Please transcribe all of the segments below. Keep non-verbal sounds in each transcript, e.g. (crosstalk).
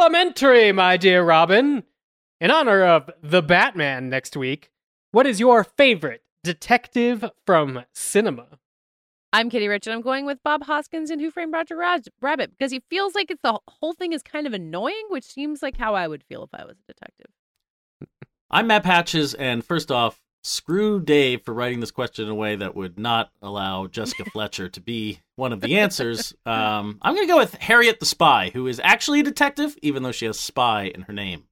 Elementary, my dear Robin. In honor of the Batman next week, what is your favorite detective from cinema? I'm Katey Rich, and I'm going with Bob Hoskins in Who Framed Roger Raj- Rabbit because he feels like it's the whole thing is kind of annoying, which seems like how I would feel if I was a detective. I'm Matt Patches, and first off, screw Dave for writing this question in a way that would not allow Jessica (laughs) Fletcher to be one of the answers. Um, I'm going to go with Harriet the Spy, who is actually a detective, even though she has spy in her name.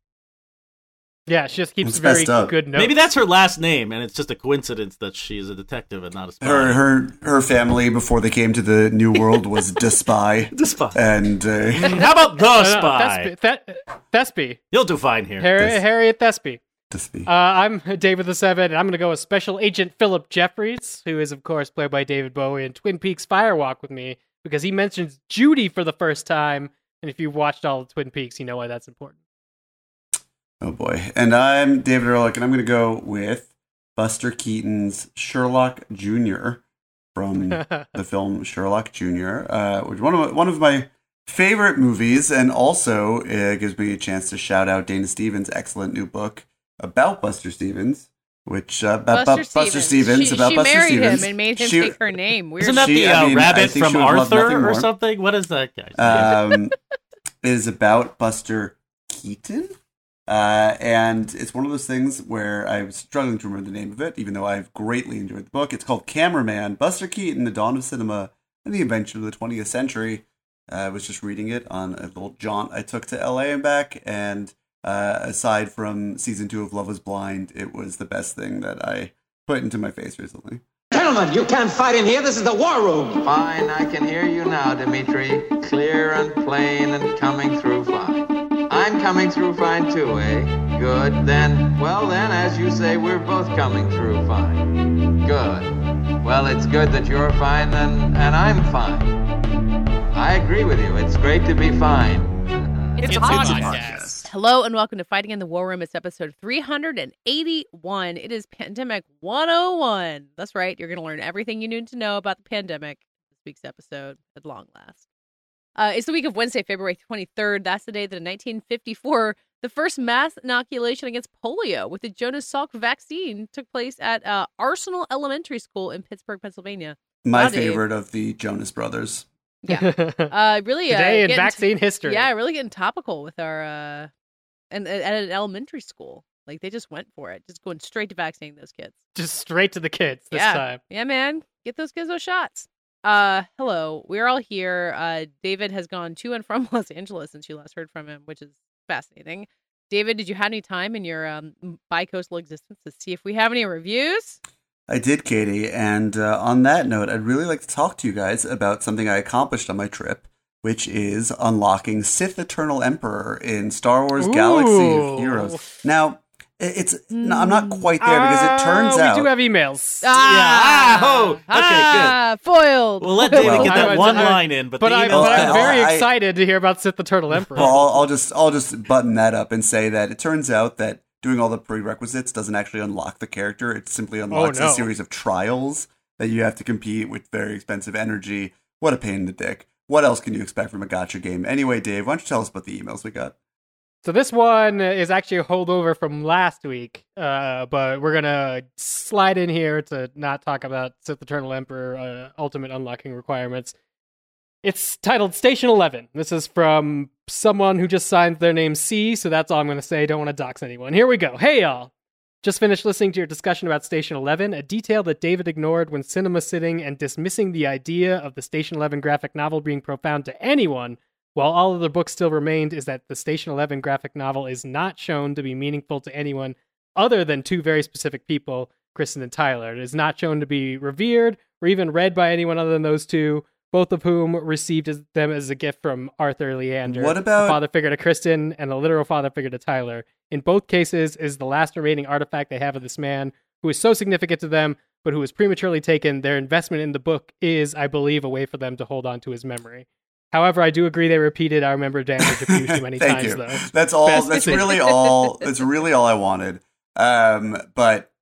Yeah, she just keeps It's very up. good notes. Maybe that's her last name, and it's just a coincidence that she's a detective and not a spy. Her her her family before they came to the New World was the (laughs) spy, The spy. and uh, How about the (laughs) No, no, spy? Thespe, Th- Thespie. You'll do fine here. Harry, This- Harriet Thespie. The spy. Uh, I'm David the Seven, and I'm going to go with Special Agent Philip Jeffries, who is, of course, played by David Bowie in Twin Peaks Firewalk with me, because he mentions Judy for the first time. And if you've watched all of Twin Peaks, you know why that's important. Oh boy. And I'm David Ehrlich, and I'm going to go with Buster Keaton's Sherlock Jr. from (laughs) the film Sherlock Jr., uh, which one of my, one of my favorite movies, and also uh, gives me a chance to shout out Dana Stevens' excellent new book about Buster Stevens, which uh, about Buster, Buster Stevens She, about she Buster married Stevens. him and made him She- take her name. Weird. Isn't that She- the I uh, mean, rabbit from she would love nothing Arthur or more. something? What is that guy? (laughs) um, is about Buster Keaton. Uh, and it's one of those things where I was struggling to remember the name of it, even though I've greatly enjoyed the book. It's called Cameraman, Buster Keaton, The Dawn of Cinema, and the Invention of the 20th Century. Uh, I was just reading it on a little jaunt I took to LA and back, and uh, aside from season two of Love is Blind, it was the best thing that I put into my face recently. Gentlemen, you can't fight in here. This is the war room. Fine, I can hear you now, Dimitri. Clear and plain and coming through fine. I'm coming through fine too, eh? Good. Then, well then, as you say, we're both coming through fine. Good. Well, it's good that you're fine and, and I'm fine. I agree with you. It's great to be fine. It's, a a podcast. podcast. Hello and welcome to Fighting in the War Room. It's episode 381. It is Pandemic 101. That's right. You're going to learn everything you need to know about the pandemic this week's episode at long last. Uh, it's the week of Wednesday, February 23rd. That's the day that in 1954, the first mass inoculation against polio with the Jonas Salk vaccine took place at uh, Arsenal Elementary School in Pittsburgh, Pennsylvania. My Wow, Dave. favorite of the Jonas Brothers. Yeah. (laughs) Uh, really, uh, Today in getting- vaccine history. Yeah, really getting topical with our uh and at an elementary school. Like they just went for it, just going straight to vaccinating those kids. Just straight to the kids this yeah. time. Yeah, man. Get those kids those shots. Uh hello. We're all here. Uh David has gone to and from (laughs) Los Angeles since you last heard from him, which is fascinating. David, did you have any time in your um bi-coastal existence to see if we have any reviews? I did, Katie. And uh, on that note, I'd really like to talk to you guys about something I accomplished on my trip, which is unlocking Sith Eternal Emperor in Star Wars Galaxy of Heroes. Now, i- it's no, I'm not quite there because it turns Ah, out we do have emails. Ah, oh, okay, ah, foiled. We'll let David Well, get that was- one I- line in, but, but the I, email- but I'm very I- excited to hear about Sith the Turtle Emperor. Well, I'll, I'll just I'll just button that up and say that it turns out that doing all the prerequisites doesn't actually unlock the character. It simply unlocks Oh, no. a series of trials that you have to compete with very expensive energy. What a pain in the dick. What else can you expect from a gacha game? Anyway, Dave, why don't you tell us about the emails we got? So this one is actually a holdover from last week, uh, but we're gonna slide in here to not talk about Sith Eternal Emperor uh, Ultimate Unlocking requirements. It's titled Station Eleven. This is from someone who just signed their name C, so that's all I'm gonna say. Don't want to dox anyone. Here we go. Hey y'all. Just finished listening to your discussion about Station 11, a detail that David ignored when cinema sitting and dismissing the idea of the Station 11 graphic novel being profound to anyone, while all other books still remained, is that the Station 11 graphic novel is not shown to be meaningful to anyone other than two very specific people, Kirsten and Tyler. It is not shown to be revered or even read by anyone other than those two, both of whom received as, them as a gift from Arthur Leander, What about- a father figure to Kirsten and a literal father figure to Tyler. In both cases, is the last remaining artifact they have of this man who is so significant to them, but who was prematurely taken. Their investment in the book is, I believe, a way for them to hold on to his memory. However, I do agree they repeated "I remember damage" a few too (laughs) many Thank times, you. though. That's all. Best that's really all. That's really all I wanted. Um, but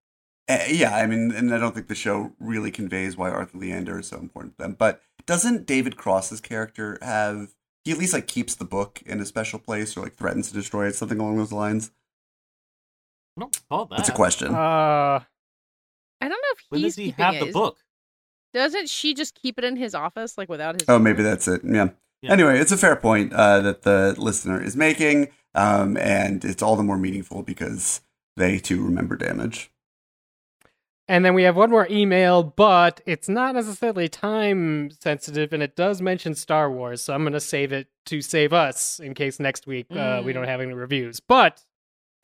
uh, yeah, I mean, and I don't think the show really conveys why Arthur Leander is so important to them. But doesn't David Cross's character have he at least like keeps the book in a special place or like threatens to destroy it, something along those lines. I don't call that. That's a question. Uh, I don't know if When he's does he keeping have it. the book? Doesn't she just keep it in his office, like without his? oh, maybe that's it. Yeah. Yeah. Anyway, it's a fair point uh, that the listener is making, um, and it's all the more meaningful because they too remember damage. And then we have one more email, but it's not necessarily time sensitive, and it does mention Star Wars, so I'm going to save it to save us in case next week uh, we Mm. don't have any reviews. But,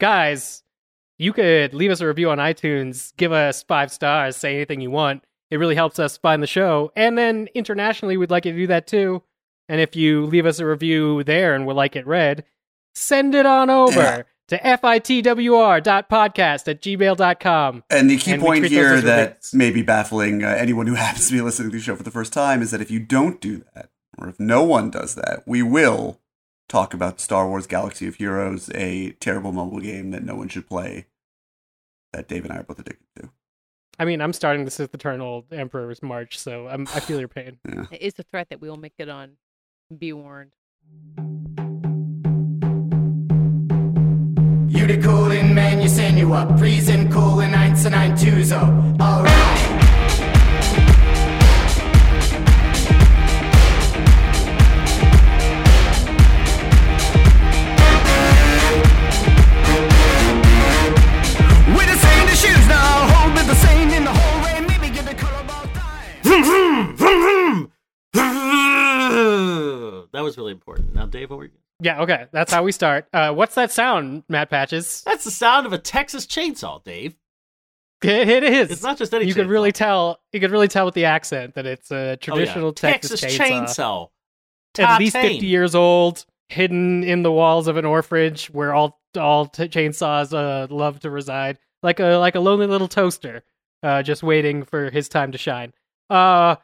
guys, you could leave us a review on iTunes, give us five stars, say anything you want. It really helps us find the show. And then internationally, we'd like you to do that too. And if you leave us a review there and would like it read, send it on over. (laughs) to fitwr.podcast at gmail.com. And the key And point here that reviews. may be baffling uh, anyone who (laughs) happens to be listening to the show for the first time is that if you don't do that, or if no one does that, we will talk about Star Wars Galaxy of Heroes, a terrible mobile game that no one should play, that Dave and I are both addicted to. I mean, I'm starting this as the Sith Eternal Emperor's March, so I'm, I feel your pain. It is a threat that we will make it on. Be warned. You the coolin' man, you send you up. Prison coolin' 1992 so alright. We're the same the shoes now, hold the same in the whole maybe get the color ball time. (laughs) that was really important. Now, Dave, what were you? Yeah, okay, that's how we start. Uh, what's that sound, Matt Patches? That's the sound of a Texas chainsaw, Dave. It, it is. It's not just any. You could really tell. You could really tell with the accent that it's a Oh, yeah. traditional Texas, chainsaw. chainsaw. At least fifty years old, hidden in the walls of an orphanage where all all t- chainsaws uh, love to reside, like a like a lonely little toaster, uh, just waiting for his time to shine. Uh,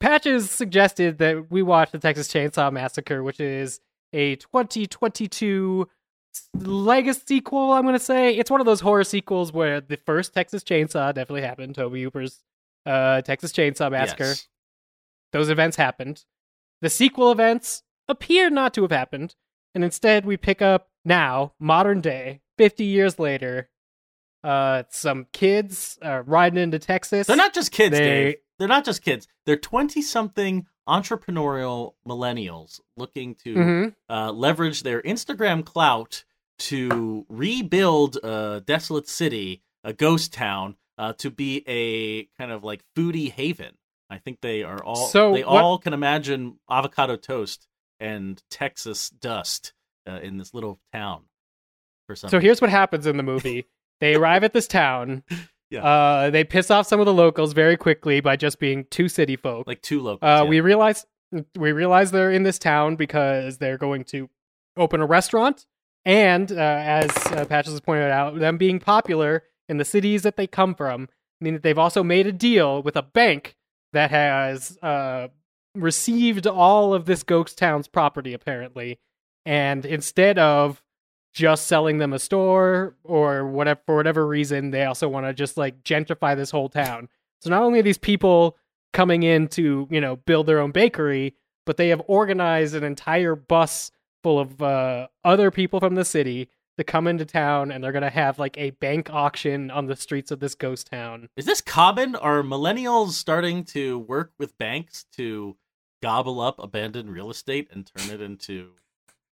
Patches suggested that we watch the Texas Chainsaw Massacre, which is a 2022 legacy sequel. I'm gonna say it's one of those horror sequels where the first Texas Chainsaw definitely happened. Tobe Hooper's uh, Texas Chainsaw Massacre. Yes. Those events happened. The sequel events appear not to have happened, and instead we pick up now, modern day, 50 years later. Uh, some kids uh, riding into Texas. They're not just kids, They- Dave. They're not just kids. They're twenty-something entrepreneurial millennials looking to Mhm. uh, leverage their Instagram clout to rebuild a desolate city, a ghost town, uh, to be a kind of like foodie haven. I think they are all. So they what- all can imagine avocado toast and Texas dust uh, in this little town. For some. So here's what happens in the movie. They arrive at this town. (laughs) Yeah. Uh, they piss off some of the locals very quickly by just being two city folk. like two locals. Uh, yeah. We realize we realize they're in this town because they're going to open a restaurant, and uh, as uh, Patches has pointed out, them being popular in the cities that they come from mean that they've also made a deal with a bank that has uh, received all of this ghost town's property apparently, and instead of just selling them a store or whatever for whatever reason, they also want to just like gentrify this whole town. So not only are these people coming in to you know build their own bakery but they have organized an entire bus full of uh, other people from the city to come into town and they're going to have like a bank auction on the streets of this ghost town Is this common? Are millennials starting to work with banks to gobble up abandoned real estate and turn it into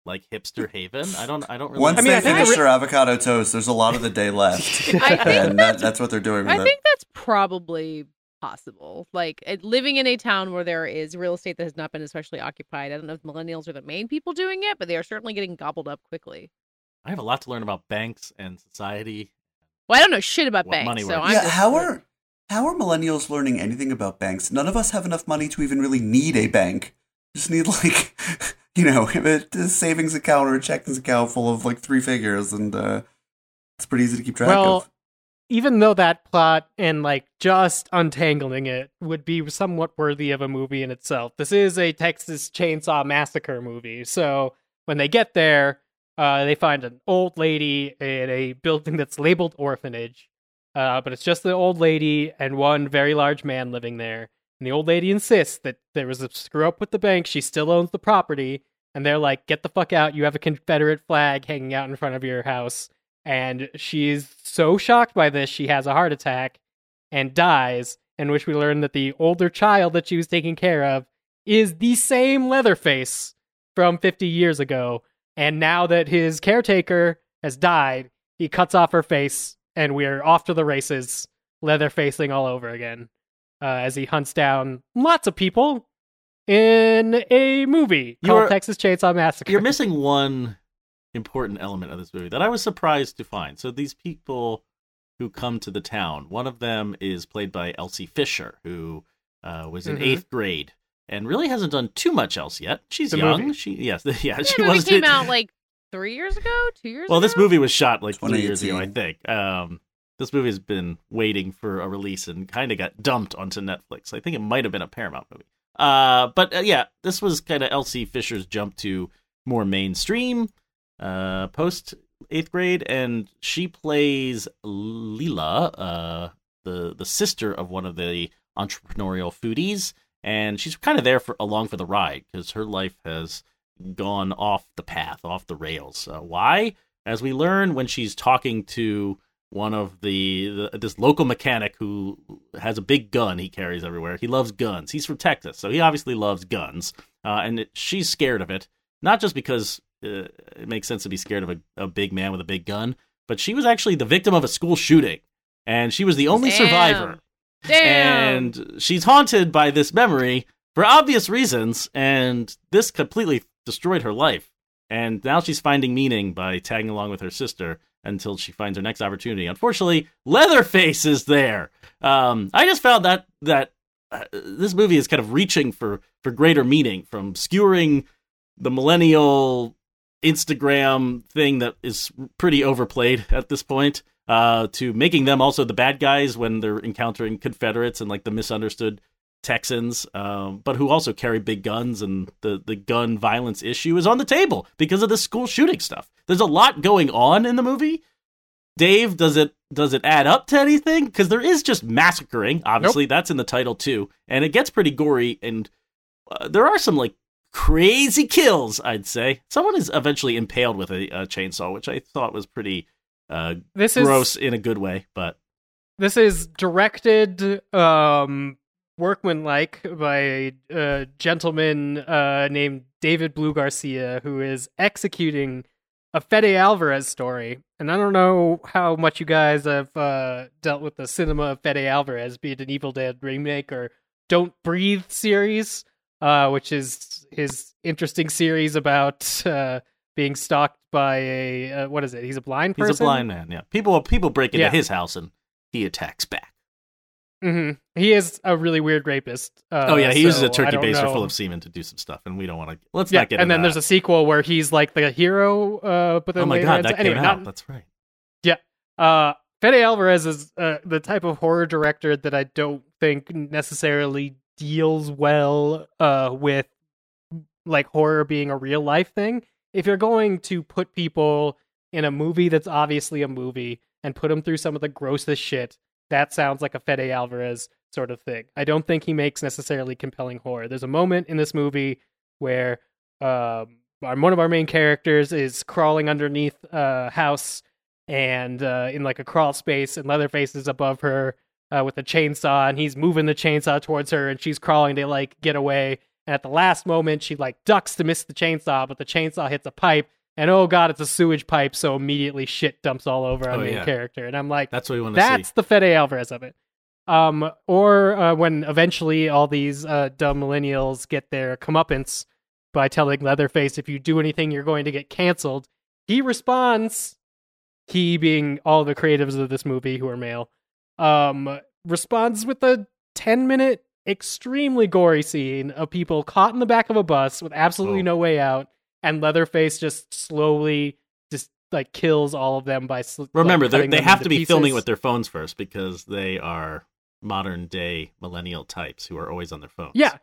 like hipster haven? I don't. I don't really. Once I mean, I they think finish re- their avocado toast, there's a lot of the day (laughs) left. And that, that's what they're doing with I it. think that's probably possible. Like living in a town where there is real estate that has not been especially occupied. I don't know if millennials are the main people doing it, but they are certainly getting gobbled up quickly. I have a lot to learn about banks and society. Well, I don't know shit about banks, money so. I'm yeah, how are how are millennials learning anything about banks? None of us have enough money to even really need a bank. Just need (laughs) like you know (laughs) a savings account or a checking account full of like three figures, and uh, it's pretty easy to keep track well of. even though that plot and like just untangling it would be somewhat worthy of a movie in itself. This is a texas chainsaw massacre movie so when they get there uh, they find an old lady in a building that's labeled orphanage. Uh, but it's just the old lady and one very large man living there and the old lady insists that there was a screw up with the bank she still owns the property and they're like, "Get the fuck out! You have a Confederate flag hanging out in front of your house." And she's so shocked by this, she has a heart attack and dies. In which we learn that the older child that she was taking care of is the same Leatherface from 50 years ago. And now that his caretaker has died, he cuts off her face, and we're off to the races, Leatherfacing all over again uh, as he hunts down lots of people in a movie called You're- Texas Chainsaw Massacre. You're missing one important element of this movie that I was surprised to find. So these people who come to the town, one of them is played by Elsie Fisher, who uh, was in Mhm. eighth grade and really hasn't done too much else yet. She's The young. movie. She yes, (laughs) yeah, Yeah, she the movie was. came out like three years ago, two years well, ago. this movie was shot like three years ago, I think. Um, this movie has been waiting for a release and kind of got dumped onto Netflix. I think it might have been a Paramount movie. Uh, but uh, yeah, this was kind of Elsie Fisher's jump to more mainstream uh, post eighth grade, and she plays Lila, uh, the the sister of one of the entrepreneurial foodies, and she's kind of there for along for the ride because her life has gone off the path, off the rails. Uh, why? As we learn when she's talking to one of the, the this local mechanic who has a big gun he carries everywhere. He loves guns. He's from Texas, so he obviously loves guns. Uh, and it, she's scared of it, not just because uh, it makes sense to be scared of a, a big man with a big gun, but she was actually the victim of a school shooting, and she was the only Damn. survivor Damn. and she's haunted by this memory for obvious reasons and this completely destroyed her life and now she's finding meaning by tagging along with her sister until she finds her next opportunity. Unfortunately leatherface is there. Um, i just found that that uh, this movie is kind of reaching for for greater meaning from skewering the millennial instagram thing that is pretty overplayed at this point uh, to making them also the bad guys when they're encountering Confederates and like the misunderstood Texans, um, but who also carry big guns, and the the gun violence issue is on the table because of the school shooting stuff. There's a lot going on in the movie. Dave, does it does it add up to anything? Because there is just massacring. Obviously, that's in the title too, and it gets pretty gory. And uh, there are some like crazy kills. I'd say someone is eventually impaled with a, a chainsaw, which I thought was pretty uh, this is gross in a good way. But this is directed um workmanlike by a uh, gentleman uh, named David Blue Garcia, who is executing a Fede Alvarez story. And I don't know how much you guys have uh, dealt with the cinema of Fede Alvarez, be it an Evil Dead remake or Don't Breathe series, uh, which is his interesting series about uh, being stalked by a uh, what is it? He's a blind person. he's a blind man. Yeah, people people break into Yeah. his house and he attacks back. Hmm He is a really weird rapist. Uh, oh yeah, he uses a turkey baser know. full of semen to do some stuff, and we don't want to. Let's yeah, not get. It. And then there's a sequel where he's like the hero. Uh, but then oh my god, ends- that anyway, came not, out. That's right. Yeah, uh, Fede Alvarez is uh, the type of horror director that I don't think necessarily deals well uh, with like horror being a real life thing. If you're going to put people in a movie that's obviously a movie and put them through some of the grossest shit, that sounds like a Fede Alvarez sort of thing. I don't think he makes necessarily compelling horror. There's a moment in this movie where um, our, one of our main characters is crawling underneath a house and uh, in like a crawl space, and Leatherface is above her uh, with a chainsaw, and he's moving the chainsaw towards her, and she's crawling to like get away. And at the last moment, she like ducks to miss the chainsaw, but the chainsaw hits a pipe, and oh god, it's a sewage pipe, so immediately shit dumps all over our Oh, main yeah. character, and I'm like, That's what we want to see. that's the Fede Alvarez of it. Um, or uh, when eventually all these uh, dumb millennials get their comeuppance by telling Leatherface, if you do anything, you're going to get canceled. He responds, he being all the creatives of this movie who are male, um, responds with a 10 minute, extremely gory scene of people caught in the back of a bus with absolutely Oh. no way out, and Leatherface just slowly just like kills all of them by sl- like, Remember, they they have to be filming with their phones first because they are modern day millennial types who are always on their phones. Yeah.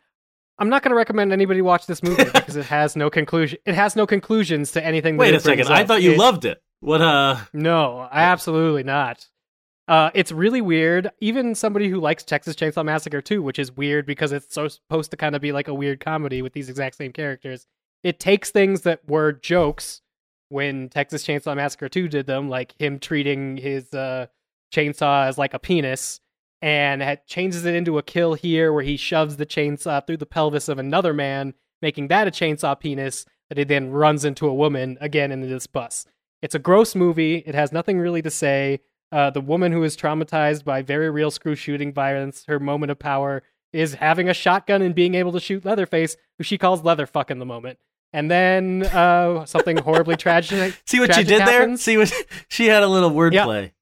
I'm not going to recommend anybody watch this movie (laughs) because it has no conclusion. It has no conclusions to anything. Wait it a second. brings I thought you It- loved it. What? Uh. No, I absolutely not. Uh, it's really weird. Even somebody who likes Texas Chainsaw Massacre 2, which is weird because it's so supposed to kind of be like a weird comedy with these exact same characters, it takes things that were jokes when Texas Chainsaw Massacre 2 did them, like him treating his uh, chainsaw as like a penis, and it changes it into a kill here where he shoves the chainsaw through the pelvis of another man, making that a chainsaw penis that he then runs into a woman again into this bus. It's a gross movie. It has nothing really to say. Uh, the woman who is traumatized by very real screw shooting violence, her moment of power is having a shotgun and being able to shoot Leatherface, who she calls Leatherfuck in the moment. And then uh, something horribly tragic. (laughs) See what you tragic did there? See what (laughs) she had a little wordplay.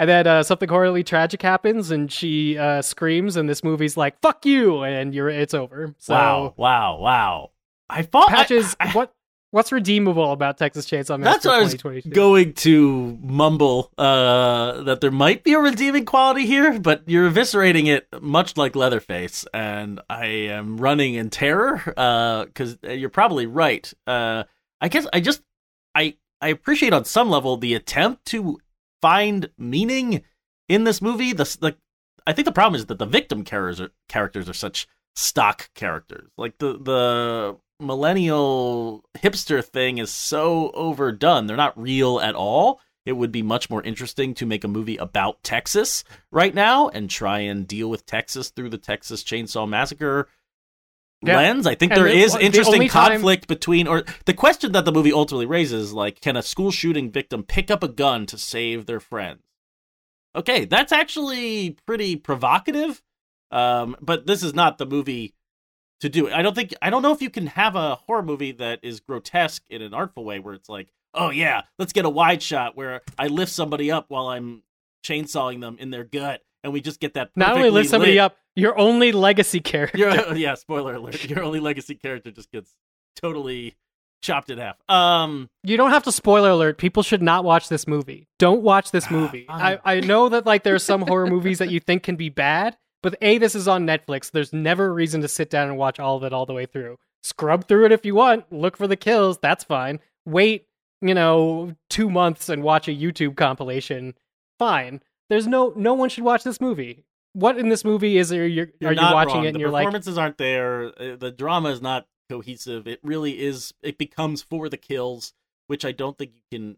And then uh, something horribly tragic happens, and she uh, screams, and this movie's like "fuck you," and you're it's over. So, wow, wow, wow. I thought I- patches. I- what what's redeemable about Texas Chainsaw Massacre? That's what I was going to mumble uh, that there might be a redeeming quality here, but you're eviscerating it much like Leatherface, and I am running in terror because you're probably right. Uh, I guess I just I I appreciate on some level the attempt to find meaning in this movie. The the I think the problem is that the victim characters are, characters are such stock characters. Like the the millennial hipster thing is so overdone. They're not real at all. It would be much more interesting to make a movie about Texas right now and try and deal with Texas through the Texas Chainsaw Massacre Yeah. lens. I think And there the- is the interesting time- conflict between or the question that the movie ultimately raises like can a school shooting victim pick up a gun to save their friends? Okay, that's actually pretty provocative. Um, but this is not the movie to do it. I don't think I don't know if you can have a horror movie that is grotesque in an artful way where it's like, oh yeah, let's get a wide shot where I lift somebody up while I'm chainsawing them in their gut, and we just get that. Not only lift somebody lit- up, your only legacy character. Your, (laughs) yeah, spoiler alert. Your only legacy character just gets totally chopped in half. Um, You don't have to spoiler alert. People should not watch this movie. Don't watch this movie. fine. I, I know that like there are some horror movies that you think can be bad, but A, this is on Netflix. There's never a reason to sit down and watch all of it all the way through. Scrub through it if you want. Look for the kills. That's fine. Wait, you know, two months and watch a YouTube compilation. Fine. There's no no one should watch this movie. What in this movie is there? You're, you're are you watching wrong. it and the you're like, performances aren't there. Uh, The drama is not cohesive. It really is. It becomes for the kills, which I don't think you can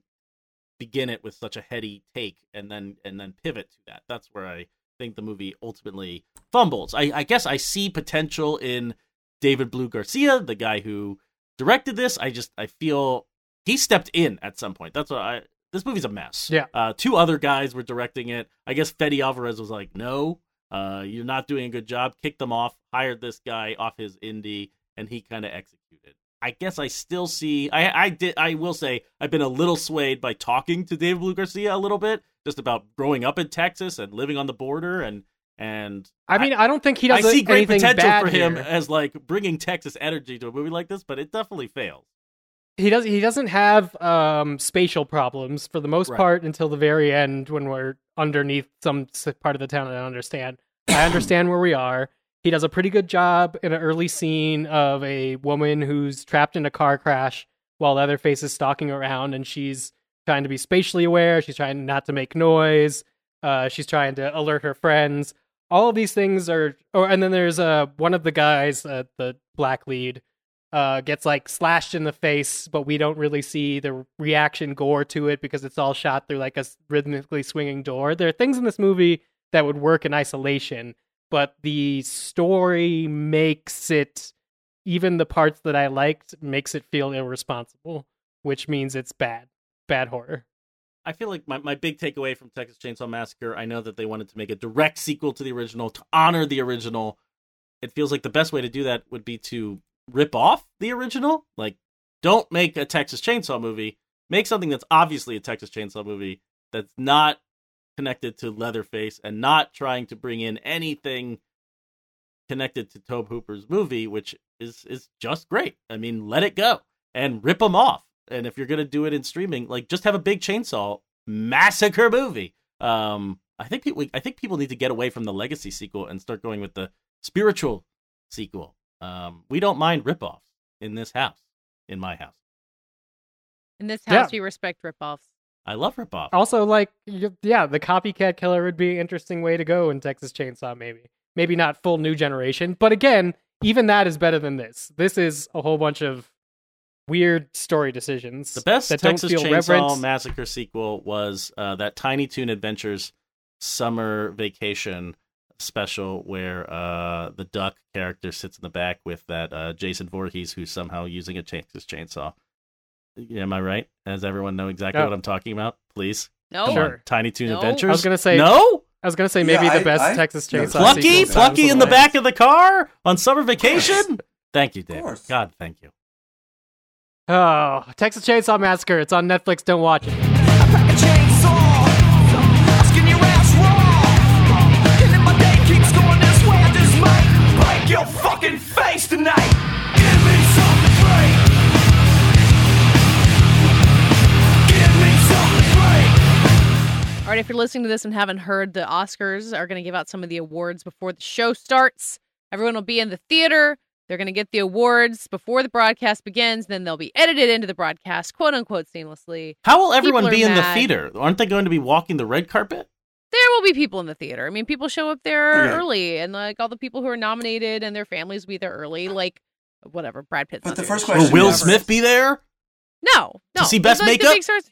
begin it with such a heady take and then and then pivot to that. That's where I think the movie ultimately fumbles. I, I guess I see potential in David Blue Garcia, the guy who directed this. I just I feel he stepped in at some point. That's what I. This movie's a mess. Yeah. Uh, two other guys were directing it. I guess Fede Alvarez was like, "No, uh, you're not doing a good job." Kicked them off. Hired this guy off his indie, and he kind of executed. I guess I still see. I I did. I will say I've been a little swayed by talking to David Blue Garcia a little bit, just about growing up in Texas and living on the border, and and I mean, I, don't think he does. I see great potential for him here. as like bringing Texas energy to a movie like this, but it definitely fails. he does he doesn't have um spatial problems for the most Right. part until the very end when we're underneath some part of the town I don't understand. I (coughs) understand where we are. He does a pretty good job in an early scene of a woman who's trapped in a car crash while Leatherface is stalking around and she's trying to be spatially aware, she's trying not to make noise, uh she's trying to alert her friends. All of these things are or and then there's uh one of the guys, uh, the black lead uh, gets like slashed in the face, but we don't really see the reaction gore to it because it's all shot through like a rhythmically swinging door. There are things in this movie that would work in isolation, but the story makes it, even the parts that I liked, makes it feel irresponsible, which means it's bad. Bad horror. I feel like my, my big takeaway from Texas Chainsaw Massacre, I know that they wanted to make a direct sequel to the original to honor the original. It feels like the best way to do that would be to rip off the original. Like, don't make a Texas Chainsaw movie. Make something that's obviously a Texas Chainsaw movie that's not connected to Leatherface and not trying to bring in anything connected to Tobe Hooper's movie, which is is just great. I mean, let it go and rip them off. And if you're gonna do it in streaming, like just have a big chainsaw massacre movie. Um, I think people, I think people need to get away from the legacy sequel and start going with the spiritual sequel. Um, we don't mind ripoffs in this house, in my house. In this Yeah. house, we respect ripoffs. I love ripoffs. Also, like, yeah, the copycat killer would be an interesting way to go in Texas Chainsaw, maybe. Maybe not full new generation, but again, even that is better than this. This is a whole bunch of weird story decisions. The best that Texas don't feel Chainsaw reverent. Massacre sequel was uh, that Tiny Toon Adventures summer vacation special where uh, the duck character sits in the back with that uh, Jason Voorhees who's somehow using a Texas chainsaw. Am I right? Does everyone know exactly Oh. what I'm talking about? Please. No. Come Sure. Tiny Toon No. Adventures. I was gonna say no. I was gonna say maybe Yeah, the I- best I- Texas Chainsaw. Plucky, sequel Plucky in the Silence back of the car on summer vacation. Thank you, Dave. God, thank you. Oh, Texas Chainsaw Massacre. It's on Netflix. Don't watch it. All right, if you're listening to this and haven't heard, the Oscars are going to give out some of the awards before the show starts. Everyone will be in the theater. They're going to get the awards before the broadcast begins. Then they'll be edited into the broadcast, quote unquote, seamlessly. How will everyone People be in the theater? Aren't they going to be walking the red carpet? There will be people in the theater. I mean, people show up there Okay. early, and like all the people who are nominated and their families will be there early. Like, whatever, Brad Pitt's But not the first Sure. Will question Will is- Smith be there? No, no. see But, Best like, the Makeup? big stars-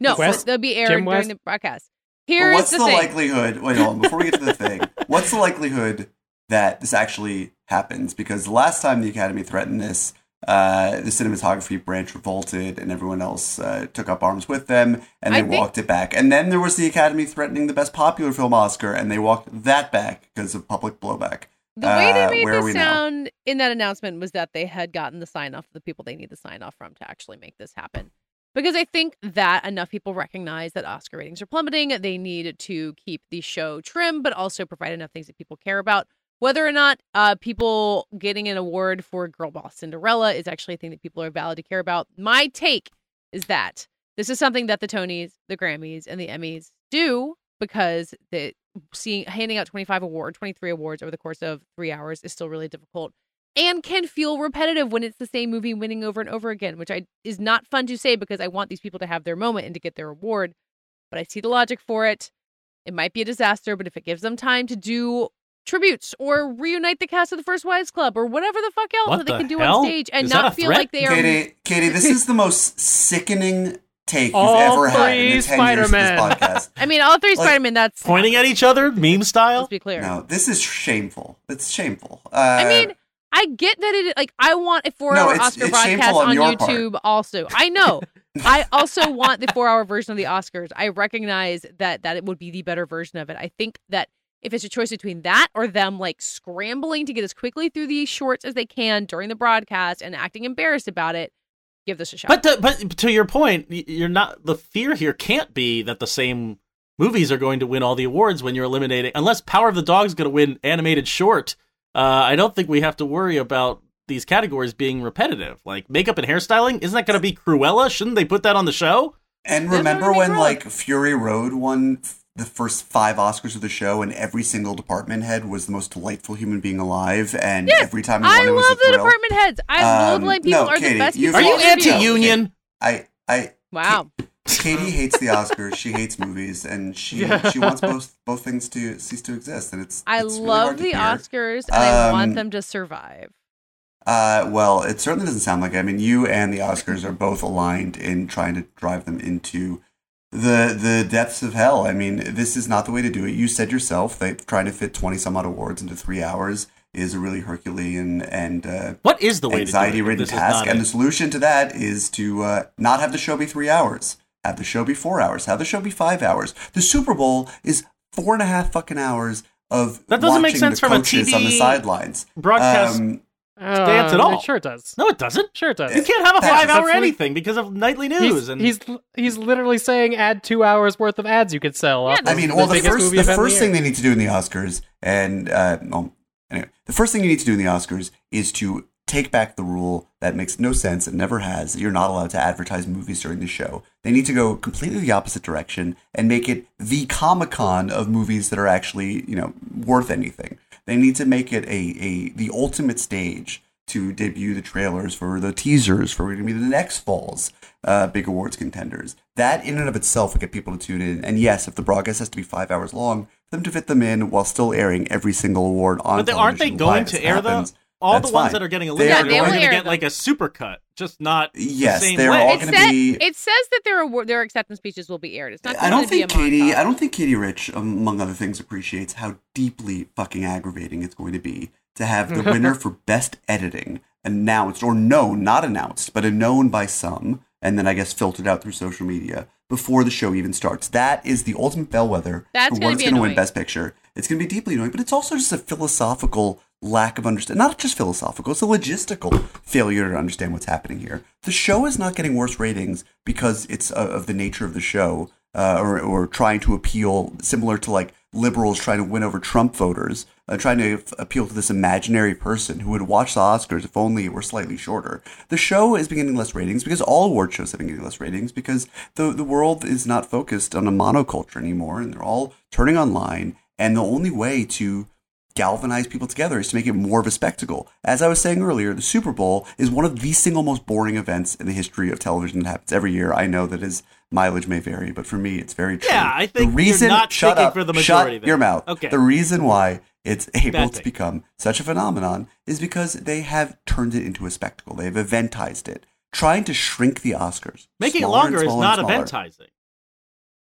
No, West? they'll be aired during the broadcast. But Here's what's the, the, thing. likelihood? Wait, hold on. Before we get to the thing, (laughs) what's the likelihood that this actually happens? Because the last time the Academy threatened this, uh, the cinematography branch revolted, and everyone else uh, took up arms with them, and I they think- walked it back. And then there was the Academy threatening the Best Popular Film Oscar, and they walked that back because of public blowback. The way they Uh, made are this we now? sound in that announcement was that they had gotten the sign off of the people they need the sign off from to actually make this happen. Because I think that enough people recognize that Oscar ratings are plummeting. They need to keep the show trim, but also provide enough things that people care about. Whether or not uh, people getting an award for Girl Boss Cinderella is actually a thing that people are valid to care about. My take is that this is something that the Tonys, the Grammys, and the Emmys do because the seeing handing out 25 award 23 awards over the course of three hours is still really difficult and can feel repetitive when it's the same movie winning over and over again which i is not fun to say because i want these people to have their moment and to get their award but i see the logic for it it might be a disaster but if it gives them time to do tributes or reunite the cast of the first wives club or whatever the fuck else What that they the can do hell? on stage and Is not feel threat? like they are Katie, Katie, this is the most sickening take you've All ever had in three the 10 years of this Spider-Man. podcast. (laughs) i mean all three Like, spider-man that's Pointing at each other, meme style. let's be clear No, this is shameful. It's shameful. Uh, I mean, I get that it like I want a four No, hour it's- Oscar it's broadcast on on, your part. YouTube also. I know. (laughs) I also want the four hour version of the Oscars. I recognize that that it would be the better version of it. I think that if it's a choice between that or them like scrambling to get as quickly through these shorts as they can during the broadcast and acting embarrassed about it, give this a shot. But to, but to your point, you're not the fear here can't be that the same movies are going to win all the awards when you're eliminating unless Power of the Dog is going to win animated short. Uh, I don't think we have to worry about these categories being repetitive. Like makeup and hairstyling, isn't that going to be Cruella? Shouldn't they put that on the show? And remember when wrong. like Fury Road won f- the first five Oscars of the show, and every single department head was the most delightful human being alive, and Yes, every time I won, it was love a the thrill. department heads. I love Um, like people no, are Katie, the best you've people. Are you anti-union? I, I, Wow. Katie hates the Oscars. She hates movies, and she (laughs) Yeah. she wants both both things to cease to exist. And it's I it's really love hard to the hear. Oscars and I Um, want them to survive. Uh, well, it certainly doesn't sound like it. I mean, you and the Oscars are both aligned in trying to drive them into the the depths of hell. I mean, this is not the way to do it. You said yourself that trying to fit twenty some odd awards into three hours is a really Herculean and uh, What is the way anxiety to do it? if ridden task. And it? the solution to that is to uh, not have the show be three hours. Have the show be four hours. Have the show be five hours. The Super Bowl is four and a half fucking hours of That doesn't make sense the from a coaches on the sidelines. broadcast Um, Stance at Uh, all. It sure does. No, it doesn't. Sure it does. You can't have a five hour anything because of nightly news. He's, and he's he's literally saying add two hours worth of ads you could sell. Yeah, off I mean, well, the biggest first the event in first thing year. they need to do in the Oscars, and uh, well, anyway, the first thing you need to do in the Oscars is to take back the rule that makes no sense and never has. That you're not allowed to advertise movies during the show. They need to go completely the opposite direction and make it the Comic Con of movies that are actually you know worth anything. They need to make it a, a the ultimate stage to debut the trailers for the teasers for going to be the next fall's uh, big awards contenders. That in and of itself will get people to tune in. And yes, if the broadcast has to be five hours long, for them to fit them in while still airing every single award on. but they, aren't they going to air happens, the all the ones fine. that are getting They eliminated are are going going to to air get like a super cut just not the Yes, same they're way. all It, gonna said, be- it says that their award, their acceptance speeches will be aired. It's not. I don't going be think a Katie. montage. I don't think Katey Rich, among other things, appreciates how deeply fucking aggravating it's going to be to have the (laughs) winner for best editing announced or known, not announced, but known by some, and then I guess filtered out through social media before the show even starts. That is the ultimate bellwether That's for gonna what's be going to win. Best Picture. It's going to be deeply annoying, but it's also just a philosophical lack of understanding. Not just philosophical; it's a logistical failure to understand what's happening here. The show is not getting worse ratings because it's uh, of the nature of the show, uh, or or trying to appeal similar to like liberals trying to win over Trump voters, uh, trying to f- appeal to this imaginary person who would watch the Oscars if only it were slightly shorter. The show is getting less ratings because all award shows have been getting less ratings because the the world is not focused on a monoculture anymore, and they're all turning online. And the only way to galvanize people together is to make it more of a spectacle. As I was saying earlier, the Super Bowl is one of the single most boring events in the history of television that happens every year. I know that his mileage may vary, but for me, it's very true. Yeah, I think the reason, not shut up, for the shut majority then. your mouth. Okay. The reason why it's able to become such a phenomenon is because they have turned it into a spectacle. They've eventized it, trying to shrink the Oscars. Making it longer is not eventizing.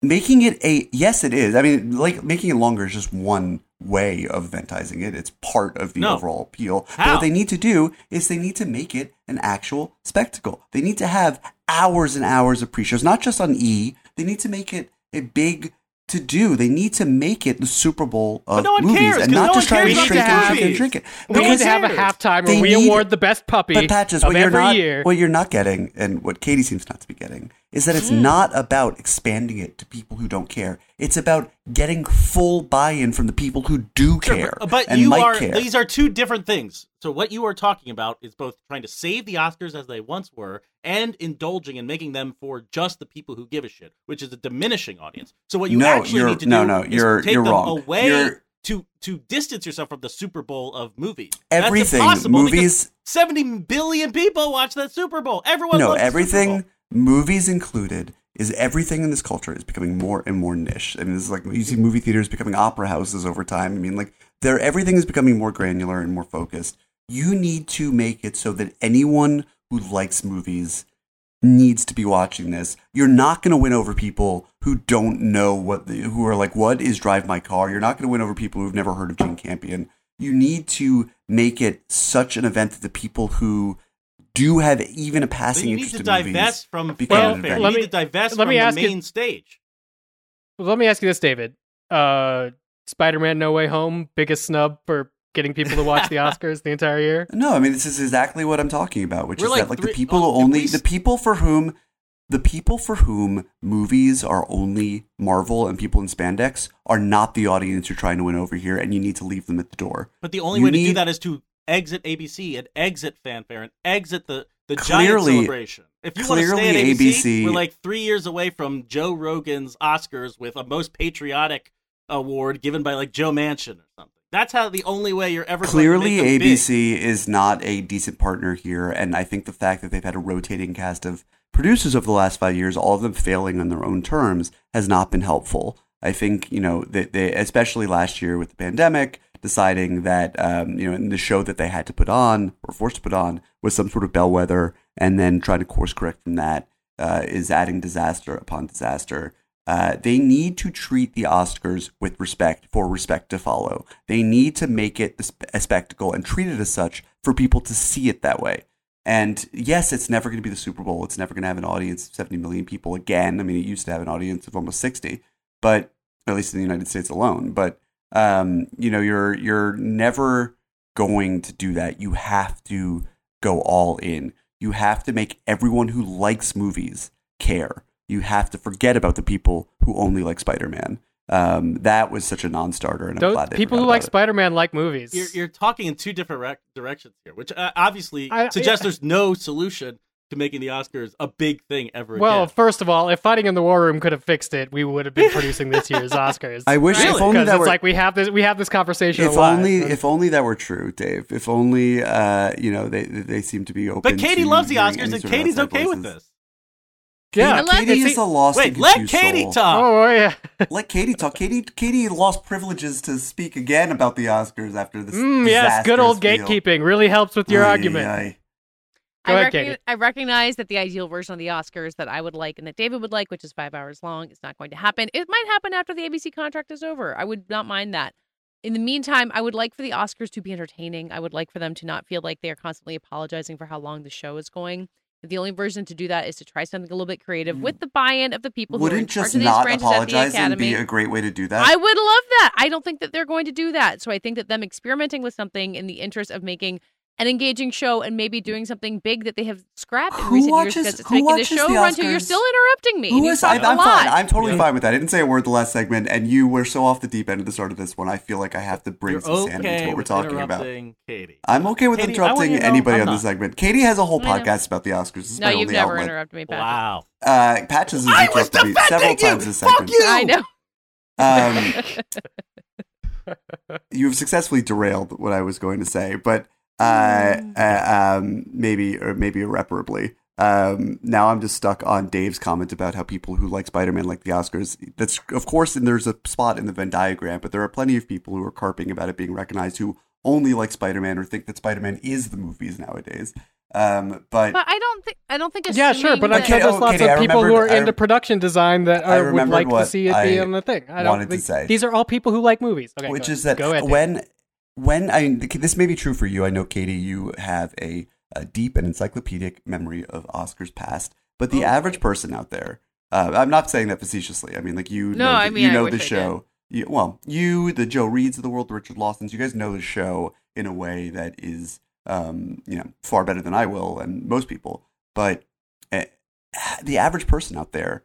making it a yes it is i mean like making it longer is just one way of eventizing it. It's part of the No. overall appeal. But what they need to do is they need to make it an actual spectacle. They need to have hours and hours of pre-shows not just on e. They need to make it a big to do they need to make it the super bowl of no movies cares, and 'cause not no just one try to cares shrink about it, shrink it, movies. shrink it. We No need to have a halftime They where we need- award the best puppy but Patches, of what you're every not, year. what you're not getting, and what Katie seems not to be getting, is that it's hmm. not about expanding it to people who don't care. It's about getting full buy-in from the people who do Sure, care but, but and you might are care. these are two different things. So what you are talking about is both trying to save the Oscars as they once were and indulging and making them for just the people who give a shit, which is a diminishing audience. So what you No, actually you're- need to no, do no, is you're- take you're them wrong. away You're- to to distance yourself from the Super Bowl of movies. Everything, movies- 70 billion people watch that Super Bowl. Everyone no, loves the Super everything. Movies included, is everything in this culture is becoming more and more niche. I mean, this is like you see movie theaters becoming opera houses over time. I mean, like they're everything is becoming more granular and more focused. You need to make it so that anyone who likes movies needs to be watching this. You're not going to win over people who don't know what the, who are like what is Drive My Car. You're not going to win over people who've never heard of Jane Campion. You need to make it such an event that the people who do you have even a Then passing you need interest to in movies divest from become an fanfare. event. Let me- divest let from me the ask you- main stage. Well, let me ask you this, David. Uh, Spider-Man: No Way Home, biggest snub for getting people to watch the (laughs) Oscars the entire year. No, I mean this is exactly what I'm talking about, which We're is like that like three- the people oh, only we the people for whom the people for whom movies are only Marvel and people in spandex are not the audience you're trying to win over here, and you need to leave them at the door. But the only You way to do that is to exit ABC and exit fanfare and exit the the Clearly- giant celebration. If you want to stay at clearly ABC, ABC we're like three years away from Joe Rogan's Oscars with a most patriotic award given by like Joe Manchin or something. That's how the only way you're ever Clearly, going to make them big. ABC is not a decent partner here, and I think the fact that they've had a rotating cast of producers over the last five years, all of them failing on their own terms, has not been helpful. I think you know they, they especially last year with the pandemic, deciding that um, you know the show that they had to put on or forced to put on was some sort of bellwether, and then trying to course correct from that uh, is adding disaster upon disaster. Uh, they need to treat the Oscars with respect for respect to follow. They need to make it a a spectacle and treat it as such for people to see it that way. And yes, it's never going to be the Super Bowl. It's never going to have an audience of 70 million people again. I mean, it used to have an audience of almost 60, but at least in the United States alone. But um, you know, you're you're never going to do that. You have to go all in. You have to make everyone who likes movies care. You have to forget about the people who only like Spider-Man. Um, that was such a non-starter, and I'm glad they people who like it. Spider-Man like movies. You're, you're talking in two different rec- directions here, which uh, obviously I- suggests I- there's no solution to making the Oscars a big thing ever well, again. first of all, if Fighting in the War Room could have fixed it, we would have been producing this year's (laughs) Oscars. I wish Really? if only that it's were like we have this we have this conversation. if a lot. only if only that were true, Dave. If only uh, you know they they seem to be open. But Katie to loves the Oscars, and Katie's outside okay with this. yeah, I like Katie is a lost Wait, let Katie soul. talk. oh yeah, (laughs) Let Katie talk. Katie Katie lost privileges to speak again about the Oscars after this. mm, yes, good old disastrous field. gatekeeping really helps with your Ay, argument. ay, Go I, ahead, recogni- Katie. I recognize that the ideal version of the Oscars that I would like and that David would like, which is five hours long, is not going to happen. It might happen after the ABC contract is over. I would not mind that. In the meantime, I would like for the Oscars to be entertaining. I would like for them to not feel like they are constantly apologizing for how long the show is going. The only version to do that is to try something a little bit creative mm. with the buy-in of the people who are in Wouldn't charge just of these not branches at the apologizing be a great way to do that? I would love that. I don't think that they're going to do that. So I think that them experimenting with something in the interest of making an engaging show and maybe doing something big that they have scrapped in Who recent watches- years because it's who making the watches show the run too. You're still interrupting me. Who and you is? talk I'm, a I'm lot. fine. I'm totally Yeah. fine with that. I didn't say a word the last segment, and you were so off the deep end at the start of this one. I feel like I have to bring You're some sanity to what we're talking about. Katey. I'm okay with Katey, I interrupting want you to know anybody I'm on this not. segment. Katey has a whole podcast about the Oscars. This no, you've never outlet. interrupted me, Patrick. Wow. Uh, Patches has I was interrupted me several you! times this Fuck segment. you! I know. Um, (laughs) you've successfully derailed what I was going to say, but uh, uh, um, maybe or maybe irreparably. Um, now I'm just stuck on Dave's comment about how people who like Spider-Man like the Oscars. That's of course, and there's a spot in the Venn diagram, but there are plenty of people who are carping about it being recognized who only like Spider-Man or think that Spider-Man is the movies nowadays. Um, but But I don't think I don't think. Yeah, sure, but I'm assuming sure there's oh, lots Katey, of people who remembered- are I- into production design that I are, would like to see it be on the thing. I don't wanted to think- say. These are all people who like movies. Okay, which go is ahead. that Go ahead, when when I this may be true for you. I know Katey, you have a, a deep and encyclopedic memory of Oscars past, but the Oh, average person out there, uh, I'm not saying that facetiously. I mean, like you No, know, I the, mean, you know the show. You, well, you, the Joe Reeds of the world, the Richard Lawsons, you guys know the show in a way that is, um, you know, far better than I will and most people. But uh, the average person out there,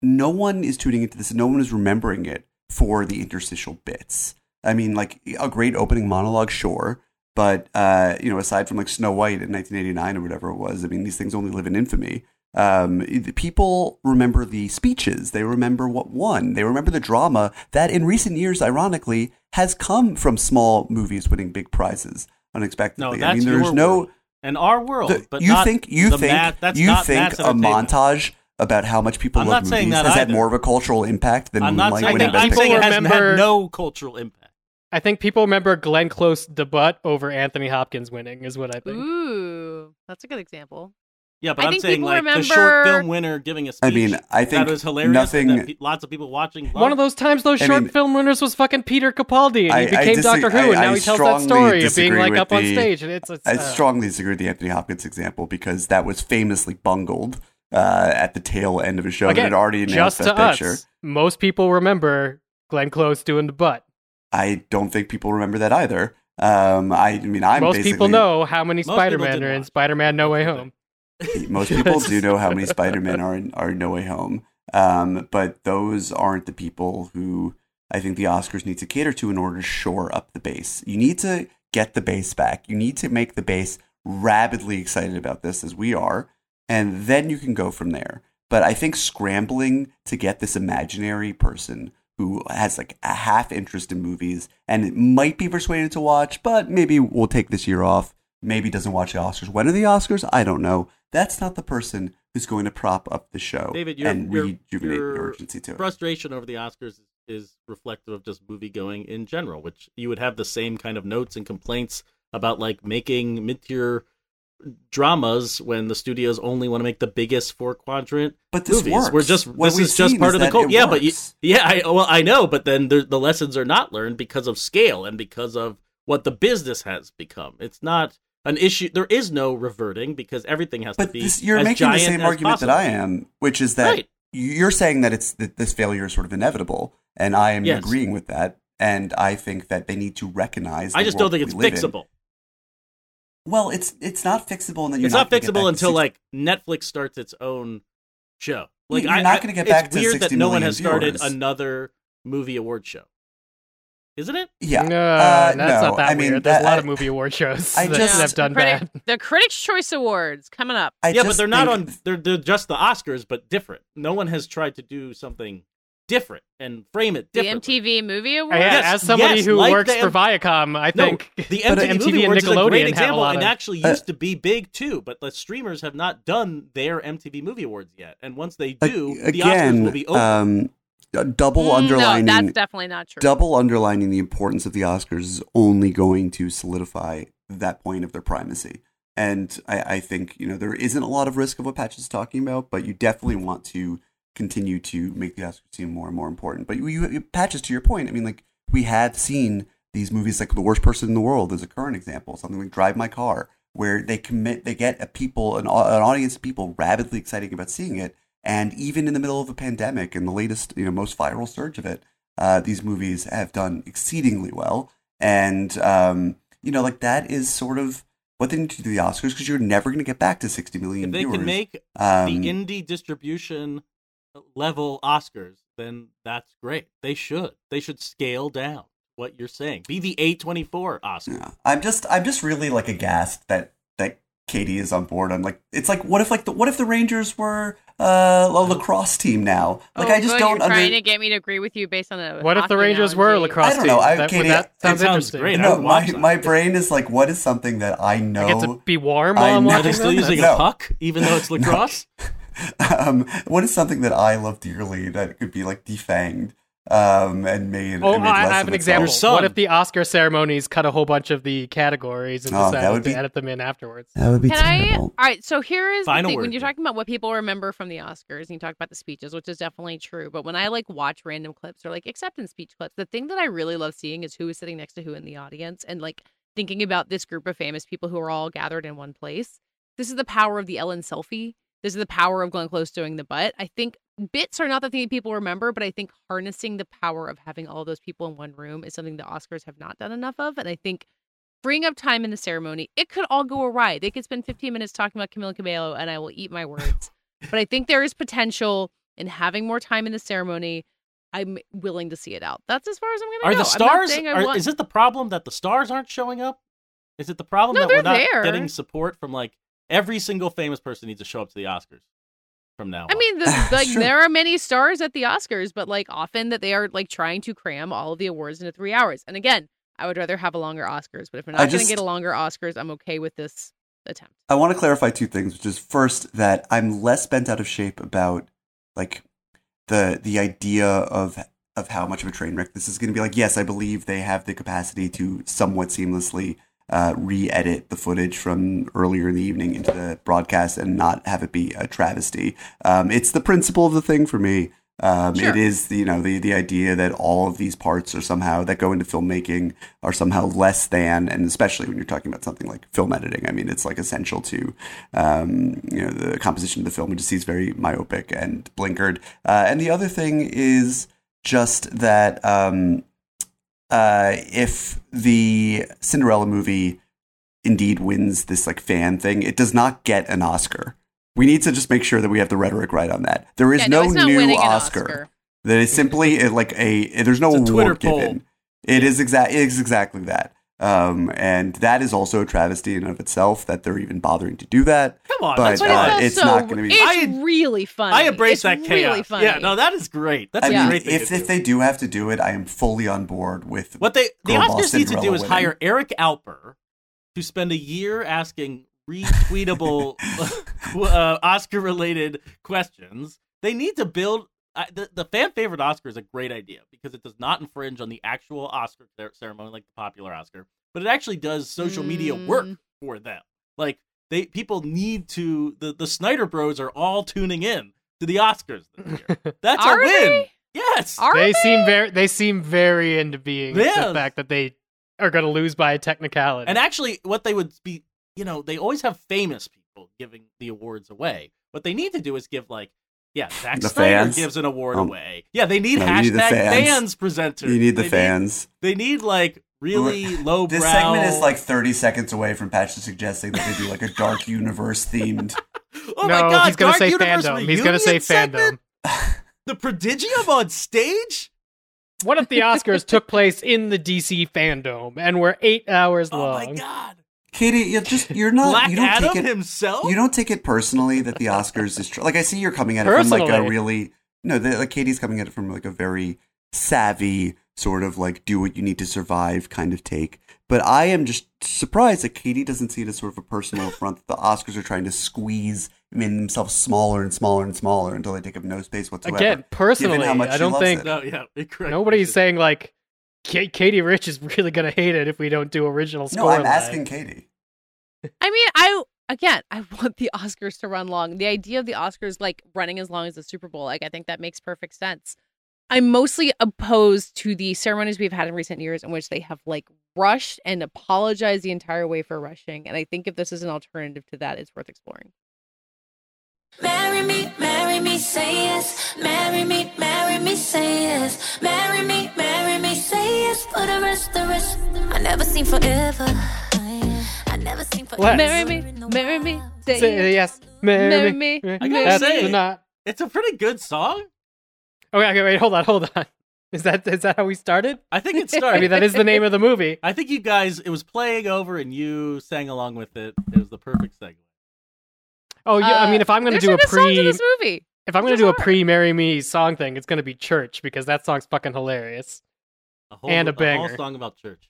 no one is tuning into this. No one is remembering it for the interstitial bits. I mean, like a great opening monologue, sure, but uh, you know, aside from like Snow White in 1989 or whatever it was, I mean, these things only live in infamy. Um, the people remember the speeches. They remember what won. They remember the drama that, in recent years, ironically, has come from small movies winning big prizes No, unexpectedly. that's I mean, there's your no. world. and our world. The- but you not think you the think mass- that's you not think a montage about how much people I'm love not movies that has had more of a cultural impact than I'm not Moonlight saying winning that. Best I'm people saying it Picture? has remember- had no cultural impact. I think people remember Glenn Close debut over Anthony Hopkins winning, is what I think. Ooh, that's a good example. Yeah, but I I'm saying people like the short remember- film winner giving a speech. I mean, I think that was hilarious. nothing- that pe- lots of people watching. One of those times, those I short mean- film winners was fucking Peter Capaldi, and I- he became disagree- Doctor Who, I- and now I he tells that story of being like with up on the- stage, and it's, it's I uh, strongly disagree with the Anthony Hopkins example because that was famously bungled uh, at the tail end of a show that again, had already announced just to Picture. us. Most people remember Glenn Close doing the butt. I don't think people remember that either. Um, I, I mean, I'm Most basically, people know how many people Spider-Man are in watch. Spider-Man No Way Home. (laughs) Most people do know how many Spider-Men are in, are in No Way Home, um, but those aren't the people who I think the Oscars need to cater to in order to shore up the base. You need to get the base back. You need to make the base rabidly excited about this as we are, and then you can go from there. But I think scrambling to get this imaginary person who has like a half interest in movies and it might be persuaded to watch, but maybe we'll take this year off. Maybe doesn't watch the Oscars. When are the Oscars? I don't know. That's not the person who's going to prop up the show David, your, and rejuvenate your the urgency to it. frustration over the Oscars is reflective of just movie going in general, which you would have the same kind of notes and complaints about like making mid-tier dramas when the studios only want to make the biggest four quadrant But this movies. works. We're just What this is just part is of the cult. Yeah, but you, yeah, I well I know, but then the, the lessons are not learned because of scale and because of what the business has become. It's not an issue. There is no reverting because everything has to But be. this, you're as making the same argument that. I am, which is that Right. you're saying that it's that this failure is sort of inevitable, and I am Yes. agreeing with that. And I think that they need to recognize. I just don't think it's live in. Fixable. Well, it's it's not fixable, and then you're it's not gonna fixable until 60 like Netflix starts its own show. Like You're I, not gonna get it's back to this. It's weird that no one has started another movie award show, isn't it? Yeah, No, uh, that's no. not that I mean, weird. There's that- a lot I- of movie award shows I that just- have done Critic- bad. The Critics' Choice Awards coming up. I yeah, but they're not on. They're they're just the Oscars, but different. No one has tried to do something different and frame it The. MTV Movie Awards. Yes, as somebody yes, who like works the for Viacom, I No, think the (laughs) MTV, MTV Movie and Awards is a Nickelodeon great have a example lot and of- actually Uh, used to be big too. But the streamers have not done their MTV Movie Awards yet, and once they Ag- do, the Oscars again, will be over. um, uh, double Mm, underlining. No, that's definitely not true. double underlining the importance of the Oscars is only going to solidify that point of their primacy. and I, I think you know there isn't a lot of risk of what Patch is talking about, but you definitely want to continue to make the Oscars seem more and more important. But you, you Patches to your point. I mean, like we have seen these movies like The Worst Person in the World is a current example, something like Drive My Car, where they commit, they get a people, an, an audience of people rabidly excited about seeing it, and even in the middle of a pandemic and the latest, you know, most viral surge of it, uh, these movies have done exceedingly well, and um, you know, like that is sort of what they need to do the Oscars because you're never going to get back to 60 million If they viewers. can make um, the indie distribution level Oscars, then that's great. They should. They should scale down what you're saying. Be the A24 Oscar. Yeah. I'm just I'm just really like aghast that that Katey is on board. I'm like it's like what if like the what if the Rangers were uh, a lacrosse team now? Like oh, I just good, don't You're trying to get me to agree with you based on the. What if the hockey Rangers were a analogy. lacrosse I don't know. I- that, Katey, that it sounds sounds interesting. great. No, my that. my brain is like what is something that I I know get to be warm while I'm know. Are watching they still using No. a puck, even though it's (laughs) lacrosse? Um, what is something that I love dearly that could be like defanged um, and made. Oh, and made I less I have of an example. Your. What if the Oscar ceremonies cut a whole bunch of the categories and Oh, decided would to be- edit them in afterwards? That would be Can I? terrible. All right. So here is Final the thing. word When you're talking about what people remember from the Oscars, and you talk about the speeches, which is definitely true. But when I like watch random clips or like acceptance speech clips, the thing that I really love seeing is who is sitting next to who in the audience, and like thinking about this group of famous people who are all gathered in one place. This is the power of the Ellen selfie. This is the power of Glenn Close doing the butt. I think bits are not the thing that people remember, but I think harnessing the power of having all those people in one room is something the Oscars have not done enough of. And I think freeing up time in the ceremony, it could all go awry. They could spend 15 minutes talking about Camila Cabello, and I will eat my words. (laughs) but I think there is potential in having more time in the ceremony. I'm willing to see it out. That's as far as I'm going to go. Are the stars? Are, want- is it the problem that the stars aren't showing up? Is it the problem No, that we're not there. getting support from like every single famous person needs to show up to the Oscars from now? On. I on? mean, the, (laughs) like Sure. there are many stars at the Oscars, but like often that they are like trying to cram all of the awards into three hours. And again, I would rather have a longer Oscars, but if we're not I going to get a longer Oscars, I'm okay with this attempt. I want to clarify two things, which is first that I'm less bent out of shape about like the the idea of of how much of a train wreck this is going to be. Like, yes, I believe they have the capacity to somewhat seamlessly uh, re-edit the footage from earlier in the evening into the broadcast and not have it be a travesty. Um, it's the principle of the thing for me. Um, Sure. It is, you know, the the idea that all of these parts are somehow that go into filmmaking are somehow less than, and especially when you're talking about something like film editing. I mean, it's like essential to, um, you know, the composition of the film. It just seems very myopic and blinkered. Uh, and the other thing is just that um, uh, if the Cinderella movie indeed wins this like fan thing, it does not get an Oscar. We need to just make sure that we have the rhetoric right on that. There is Yeah, no, it's not new Oscar. Oscar. That is simply like a there's no a award Twitter poll. given. It is exact it is exactly that. Um, and that is also a travesty in and of itself that they're even bothering to do that. Come on, but that's uh, it's, it's not going to be. It's I- really funny. I embrace It's that chaos. Really funny. Yeah, no, that is great. That's I a mean, great thing. if to if do. they do have to do it, I am fully on board with What they the Girl Oscars need to do is winning. hire Eric Alper to spend a year asking retweetable (laughs) (laughs) uh, Oscar related questions. They need to build the the fan favorite Oscar is a great idea because it does not infringe on the actual Oscar ceremony like the popular Oscar, but it actually does social media work Mm. for them. Like they people need to the the Snyder Bros are all tuning in to the Oscars this year. (laughs) That's Are a win. they? Yes. Are they they? seem very they seem very into being Yes. the fact that they are going to lose by a technicality. And actually, what they would be, you know, they always have famous people giving the awards away. What they need to do is give like, yeah, Zack The Snyder fans? gives an award Um, away. Yeah, they need no, hashtag need the fans. fans. presenters. you need the They fans. they need like really low This segment is like 30 seconds away from Patch suggesting that they do like a dark universe themed. (laughs) oh no, my god, he's going Dark to say Universe fandom. He's going to say segment? fandom. (laughs) The prodigium on stage. What if the Oscars took place in the DC fandom and were eight hours long? Oh my god, Katey, you just you're not Black you don't Adam take it himself. you don't take it personally that the Oscars is tr- like I see you're coming at it from like a really no, the, like Katey's coming at it from like a very savvy sort of like do what you need to survive kind of take. But I am just surprised that Katey doesn't see it as sort of a personal affront that the Oscars are trying to squeeze in themselves smaller and smaller and smaller until they take up no space whatsoever. Again, personally, how much I don't think it. no, yeah, correct. nobody's saying like Ka- Katey Rich is really going to hate it if we don't do original score. No, I'm line. asking Katey. (laughs) I mean, I again, I want the Oscars to run long. The idea of the Oscars like running as long as the Super Bowl, like I think that makes perfect sense. I'm mostly opposed to the ceremonies we've had in recent years in which they have like rushed and apologized the entire way for rushing. And I think if this is an alternative to that, it's worth exploring. Marry me, marry me, say yes. Marry me, marry me, say yes. Marry me, marry me, say yes. For the rest, of the rest. I never seen forever. I never seen forever. Let's. Marry me, marry me, say, Say yes. yes. Marry, Marry me. me. I gotta That's say- not. It's a pretty good song. Okay, okay, wait, hold on, hold on. (laughs) Is that is that how we started? I think it (laughs) started. I mean, that is the name of the movie. I think you guys, it was playing over and you sang along with it. It was the perfect segue. Oh, yeah. I mean, if I'm going to Uh, do a some good songs in this movie, if I'm gonna do a pre "Marry Me" song thing, it's going to be "Church" because that song's fucking hilarious. A whole, And a whole banger. song about church.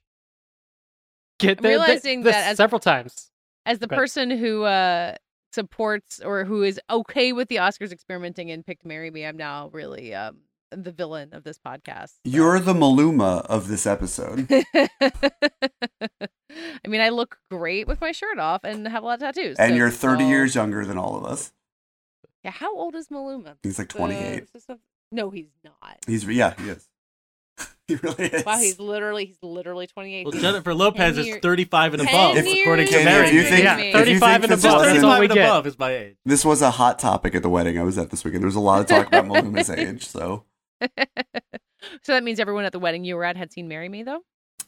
Get I'm the- the- realizing the- that as- several times. As the person who uh supports or who is okay with the Oscars experimenting and picked "Marry Me," I'm now really um the villain of this podcast. so. You're the Maluma of this episode. (laughs) I mean, I look great with my shirt off and have a lot of tattoos. And so you're 30 all- years younger than all of us. Yeah, how old is Maluma? He's like Uh, 28. is this a- no, he's not. He's yeah, he is. (laughs) he really is. Wow, he's literally he's literally 28. Well, Jennifer Lopez Ten is 35 and above, If- according to years Mary. you think- Yeah, me. if you 35 think and above. wasn't- That's all 35 and get. above is my age. This was a hot topic at the wedding I was at this weekend. There was a lot of talk about (laughs) Maluma's age, so (laughs) so that means everyone at the wedding you were at had seen "Marry Me," though.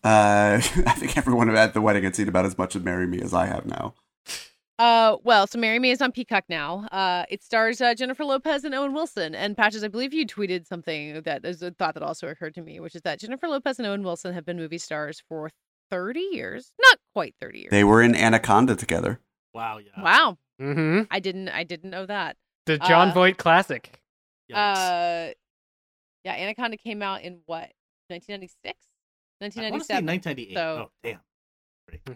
uh, (laughs) I think everyone at the wedding had seen about as much of "Marry Me" as I have now. Uh, well, so "Marry Me" is on Peacock now. Uh, it stars uh, Jennifer Lopez and Owen Wilson. And Patches, I believe you tweeted something that is a thought that also occurred to me, which is that Jennifer Lopez and Owen Wilson have been movie stars for 30 years, not quite 30 years. They were in Anaconda together. Wow, yeah. Wow, Mm-hmm. I didn't, I didn't know that. The Jon Uh, Voight classic. Yikes. Uh, yeah, Anaconda came out in what 1996, I want to say 1997. 1998. so- oh, damn.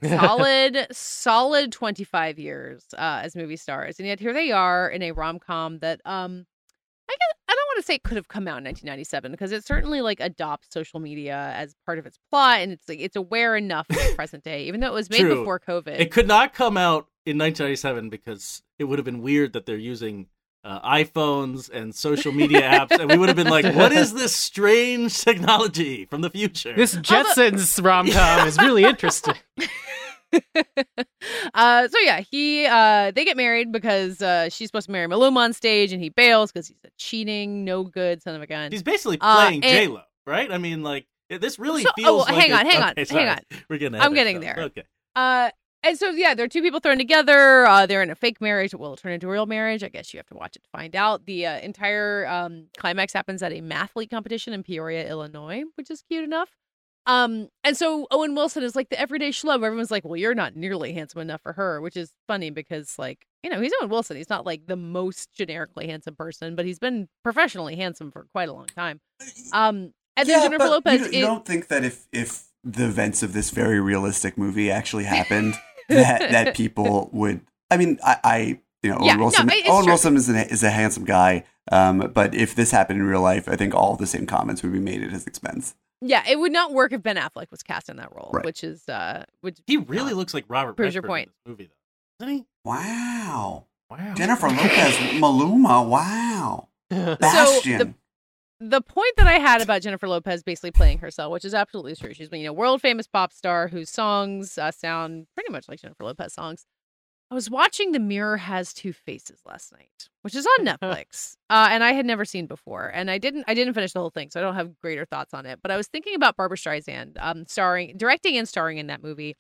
(laughs) solid, solid 25 years uh, as movie stars, and yet here they are in a rom com that um, I guess I don't want to say it could have come out in 1997 because it certainly like adopts social media as part of its plot, and it's like it's aware enough of the (laughs) present day, even though it was made True. before COVID. It could not come out in 1997 because it would have been weird that they're using uh, iPhones and social media apps, and we would have been like, "What is this strange technology from the future?" This Jetsons rom com is really (laughs) interesting. (laughs) uh, so yeah, he uh, they get married because uh, she's supposed to marry Maluma on stage, and he bails because he's a cheating, no good son of a gun. He's basically Uh, playing and- J Lo, right? I mean, like this really So- oh, feels. well, like hang a- on, hang on, okay, hang on. We're getting. I'm getting ourselves. there. Okay. Uh, and so yeah, there are two people thrown together. Uh, they're in a fake marriage. It will turn into a real marriage. I guess you have to watch it to find out. The uh, entire um, climax happens at a mathlete competition in Peoria, Illinois, which is cute enough. Um, and so Owen Wilson is like the everyday schlub. Everyone's like, "Well, you're not nearly handsome enough for her," which is funny because, like, you know, he's Owen Wilson. He's not like the most generically handsome person, but he's been professionally handsome for quite a long time. Um, and then Jennifer but Lopez. You, is- you don't think that if if the events of this very realistic movie actually happened, that that (laughs) people would? I mean, I, I you know, Owen Yeah, no, Wilson. it's Owen true. Wilson is a, is a handsome guy. Um, but if this happened in real life, I think all the same comments would be made at his expense. Yeah, it would not work if Ben Affleck was cast in that role, Right. which is uh which He really looks like Robert Proves your point. in this movie, though, doesn't he? Wow, Wow. Jennifer Lopez, Maluma. Wow, (laughs) Bastian. the point that I had about Jennifer Lopez basically playing herself, which is absolutely true. She's been, you know, world famous pop star whose songs uh, sound pretty much like Jennifer Lopez songs. I was watching The Mirror Has Two Faces last night, which is on (laughs) Netflix, uh, and I had never seen before. And I didn't, I didn't finish the whole thing, so I don't have greater thoughts on it. But I was thinking about Barbra Streisand, um, starring, directing, and starring in that movie,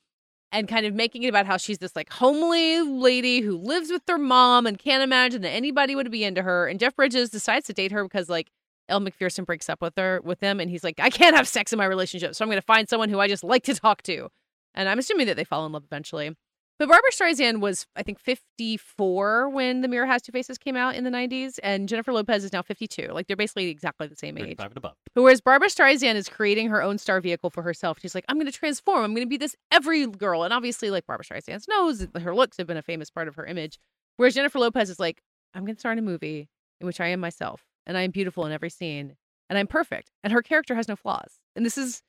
and kind of making it about how she's this like homely lady who lives with her mom and can't imagine that anybody would be into her. And Jeff Bridges decides to date her because like Elle Macpherson breaks up with her with him, and he's like, I can't have sex in my relationship, so I'm going to find someone who I just like to talk to. And I'm assuming that they fall in love eventually. But Barbra Streisand was, I think, 54 when The Mirror Has Two Faces came out in the 90s, and Jennifer Lopez is now 52. Like they're basically exactly the same age. 35 and above. Whereas Barbra Streisand is creating her own star vehicle for herself, she's like, I'm going to transform. I'm going to be this every girl. And obviously, like Barbra Streisand's nose, her looks have been a famous part of her image. Whereas Jennifer Lopez is like, I'm going to star in a movie in which I am myself, and I am beautiful in every scene, and I'm perfect, and her character has no flaws. And this is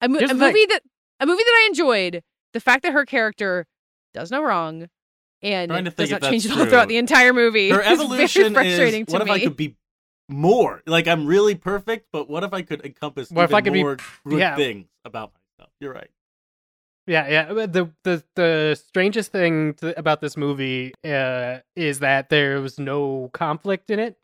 a, mo- a movie that a movie that I enjoyed. The fact that her character does no wrong, and Trying does not if that's change at all throughout the entire movie. Her (laughs) It's very evolution frustrating is to what me. if I could be more? Like I'm really perfect, but what if I could encompass What if I could be- more good yeah. things about myself? You're right. Yeah, yeah. The the the strangest thing to, about this movie uh, is that there was no conflict in it.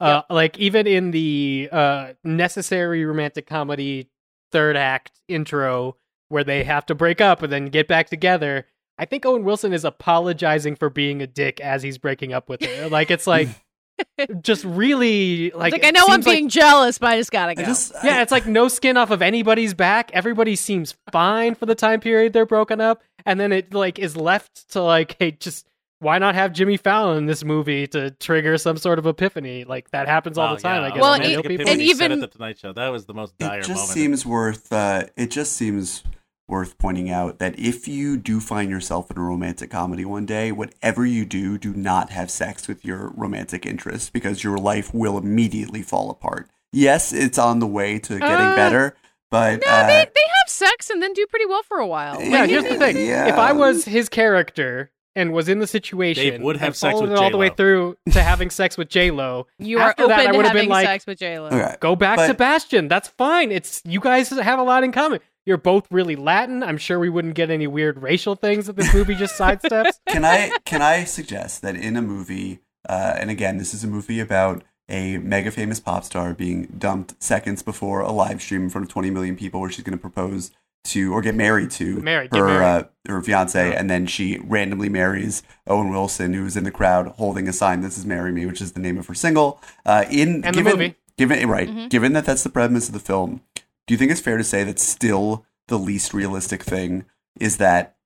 Uh, Like even in the uh, necessary romantic comedy third act intro, where they have to break up and then get back together, I think Owen Wilson is apologizing for being a dick as he's breaking up with her. Like it's like (laughs) just really Like, like I know I'm seems like- being jealous, but I just gotta I go. just yeah, it's like no skin off of anybody's back. Everybody seems fine for the time period they're broken up, and then it like is left to like, (laughs) hey, just why not have Jimmy Fallon in this movie to trigger some sort of epiphany? Like that happens all Wow, the time. yeah. I guess. Well, with and male people. and Epiphany said even- at the Tonight Show, that was the most dire it just moment. seems worth uh, it just seems worth pointing out that if you do find yourself in a romantic comedy one day whatever you do do not have sex with your romantic interest because your life will immediately fall apart yes it's on the way to getting Uh, better but no, uh, they they have sex and then do pretty well for a while. yeah, Like, here's the thing: Yeah. if I was his character and was in the situation, Dave would have and sex followed with it all the way through to having sex with J Lo. (laughs) you are After open that, I to would have having been like, sex with J Lo. okay. Go back But- to Bastian. That's fine. It's you guys have a lot in common. You're both really Latin. I'm sure we wouldn't get any weird racial things that this movie just sidesteps. (laughs) can I can I suggest that in a movie, uh, and again, this is a movie about a mega famous pop star being dumped seconds before a live stream in front of 20 million people, where she's going to propose to or get married to Married, her married. uh, her fiance, and then she randomly marries Owen Wilson, who's in the crowd holding a sign "This is Marry Me," which is the name of her single. Uh, in And the movie. given right, Mhm. given that that's the premise of the film, do you think it's fair to say that still the least realistic thing is that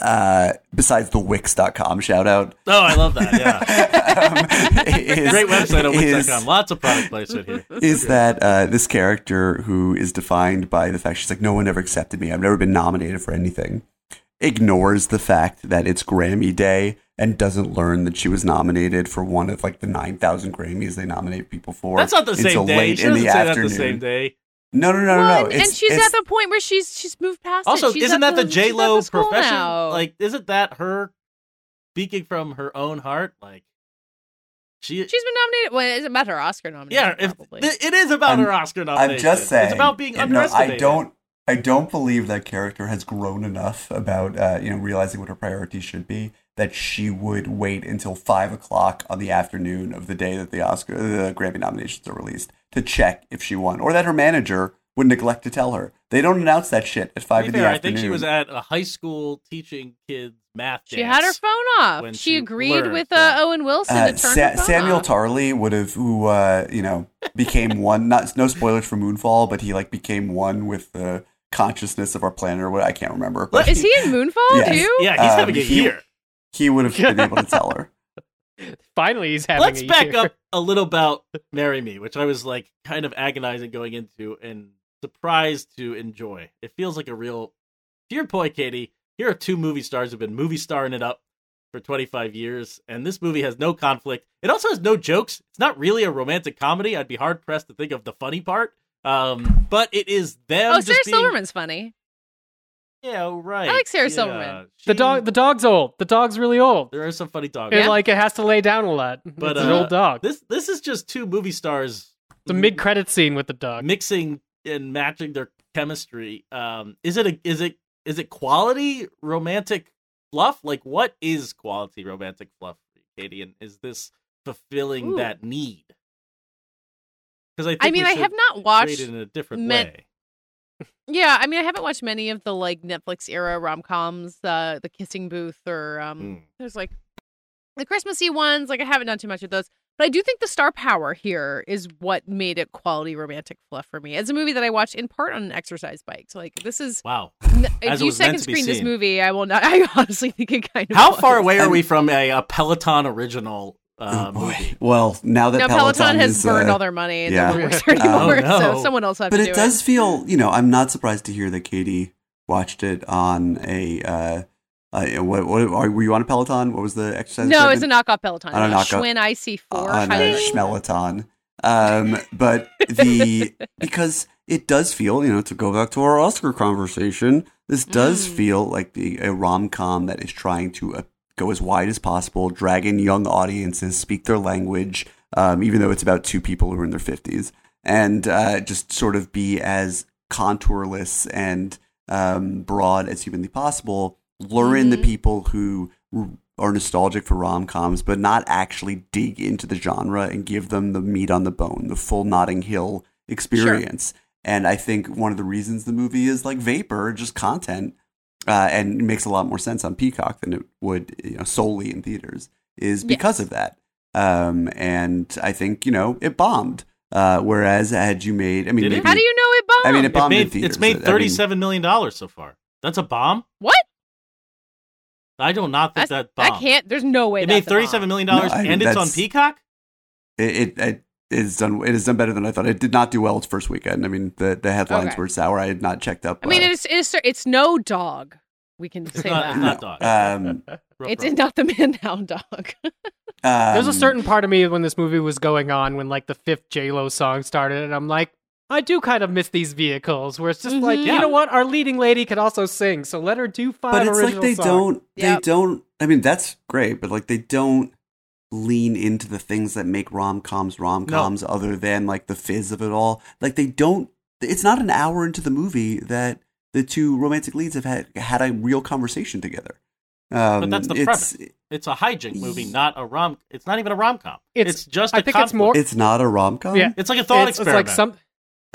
uh, besides the Wix.com shout out. Oh, I love that. Yeah. (laughs) um, is- Great website on is- Wix.com. Lots of product placement here. is that uh, this character who is defined by the fact she's like, no one ever accepted me. I've never been nominated for anything. Ignores the fact that it's Grammy Day and doesn't learn that she was nominated for one of like the nine thousand Grammys they nominate people for. That's not the same day. late She in the afternoon. the same day. No, no, no, no, Well, no. and, It's- and she's it's- at the point where she's she's moved past Also, it. She's isn't that the she's at J Lo profession? now. Like, isn't that her speaking from her own heart? Like, she. she's been nominated. Well, it's about her Oscar nomination. yeah, if, probably. th- it is about I'm- her Oscar nomination. I'm just saying. it's about being no, underestimated. I don't. I don't believe that character has grown enough about uh, you know realizing what her priorities should be that she would wait until five o'clock on the afternoon of the day that the Oscar the Grammy nominations are released to check if she won, or that her manager would neglect to tell her. They don't announce that shit at five be in fair, the I think she was at a high school teaching kids math. she dance. had her phone off. She she agreed with uh, Owen Wilson Uh, to turn Sa- her phone Samwell off. Tarly would have, who uh, you know, became (laughs) one. Not no spoilers for Moonfall, but he like became one with the consciousness of our planet. Or what I can't remember. But Is he in (laughs) Moonfall Yes. too? Yeah, he's Um, having a he- year. he would have been able to tell her. (laughs) Finally, he's having. Let's a back year. up a little about "Marry Me," which I was like kind of agonizing going into and surprised to enjoy. It feels like a real. To your point, Katey, here are two movie stars who've been movie starring it up for 25 years, and this movie has no conflict. It also has no jokes. It's not really a romantic comedy. I'd be hard pressed to think of the funny part. Um, but it is them. Oh, Sarah being- Silverman's funny. Yeah, right. I like Sarah Yeah, Silverman. The dog. The dog's old. The dog's really old. There are some funny dogs. Yeah. like it has to lay down a lot. But, it's an uh, old dog. This this is just two movie stars. The mid-credit scene with the dog. mixing and matching their chemistry. Um, is it a is it is it quality romantic fluff? Like, what is quality romantic fluff, Katey? And is this fulfilling Ooh. that need? Because I think I mean, I have not watched. it in a different men- way. Yeah, I mean, I haven't watched many of the like Netflix era rom coms, uh, the Kissing Booth, or um, Mm. there's like the Christmassy ones. Like, I haven't done too much of those, but I do think the star power here is what made it quality romantic fluff for me. It's a movie that I watched in part on an exercise bike. So, like, this is Wow. n- As if you second screen this movie, I will not. (laughs) I honestly think it kind of. How was. far away are we from a, a Peloton original Oh, uh, boy. movie? Well, now that No, Peloton, Peloton, has is, burned uh, all their money and yeah. doesn't work there Oh, no. So someone else had but to it do does it. feel, you know, I'm not surprised to hear that Katey watched it on a. Uh, uh, what, what are, were you on a Peloton? What was the exercise? No, equipment? it's a knockoff Peloton. On a It's knockoff- Schwinn IC4. on highly a recommend. Schmelaton. Um, but the (laughs) because it does feel, you know, to go back to our Oscar conversation, this does Mm. feel like the a rom com that is trying to uh, go as wide as possible, drag in young audiences, speak their language, um, even though it's about two people who are in their fifties, and uh, just sort of be as contourless and um, broad as humanly possible. Lure in the people who are nostalgic for rom coms, but not actually dig into the genre and give them the meat on the bone, the full Notting Hill experience. And I think one of the reasons the movie is like vapor, just content, uh, and it makes a lot more sense on Peacock than it would you know, solely in theaters, is because Yes. of that. Um, and I think you know it bombed. Uh, whereas had you made, I mean, maybe, How do you know it bombed? I mean, it It bombed in theaters. it's made I mean- thirty-seven million dollars so far. That's a bomb. what? I do not think That's, that bomb. that can't. There's no way. It made that's a bomb. thirty-seven million dollars, No, I mean, and it's on Peacock. it, it, it is done. It is done better than I thought. It did not do well its first weekend. I mean, the the headlines Okay. were sour. I had not checked up. I mean, uh, it's it's it's no dog. We can It's say not, that. it's not dog. um, Ruff, It's ruff. not the man down dog. There's a um, certain part of me when this movie was going on, when like the fifth J Lo song started, and I'm like, I do kind of miss these vehicles where it's just like, Mhm. you Yeah. know what, our leading lady could also sing, so let her do five but it's like original they songs. don't. They Yep. don't. I mean, that's great, but like they don't lean into the things that make rom coms rom coms, other than like the fizz of it all. Like they don't. It's not an hour into the movie that the two romantic leads have had had a real conversation together. Um, But that's the it's, It's a hijink movie, not a rom. It's not even a rom com. It's- It's, just. I a think it's more- It's not a rom com. Yeah. It's like a thought it's, it's experiment. like some.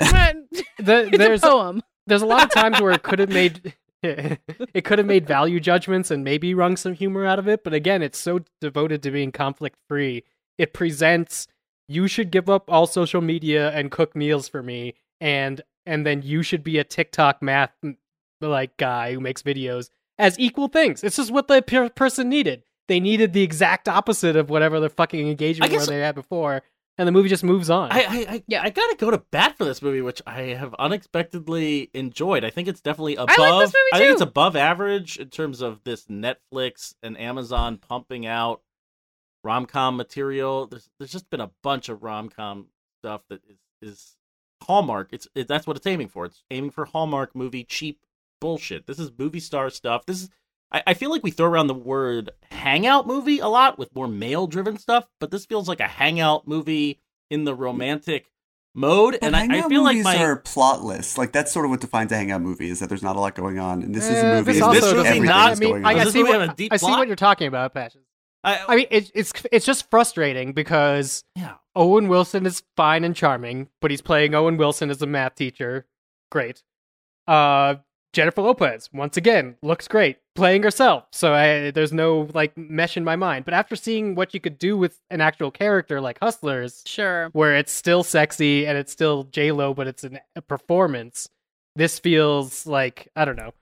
(laughs) it's The, a poem. there's a lot of times where it could have made (laughs) it could have made value judgments and maybe wrung some humor out of it but again it's so devoted to being conflict free it presents you should give up all social media and cook meals for me and and then you should be a tiktok math like guy who makes videos as equal things. It's just what the per- person needed. They needed the exact opposite of whatever the fucking engagement guess- they had before and the movie just moves on I, I, I, Yeah. I gotta go to bat for this movie, which I have unexpectedly enjoyed. I think it's definitely above. I, like this movie too. I think it's above average in terms of this Netflix and Amazon pumping out rom com material. There's there's just been a bunch of rom com stuff that is is Hallmark. It's it, that's what it's aiming for. It's aiming for Hallmark movie cheap bullshit. This is movie star stuff. This is. I, I feel like we throw around the word hangout movie a lot with more male driven stuff, but this feels like a hangout movie in the romantic mode. But and I, I hangout feel like movies my are plotless. Like that's sort of what defines a hangout movie is that there's not a lot going on. And this is Eh, a movie. this in also which doesn't- everything not- is I mean, going I, on. I see movie what, a deep I see what you're talking about, Patches. I, I mean, it's it's it's just frustrating because yeah. Owen Wilson is fine and charming, but he's playing Owen Wilson as a math teacher. Great. Uh, Jennifer Lopez, once again, looks great playing herself. So I, there's no like mesh in my mind. But after seeing what you could do with an actual character like Hustlers, Sure. where it's still sexy and it's still J Lo, but it's an, a performance. This feels like I don't know.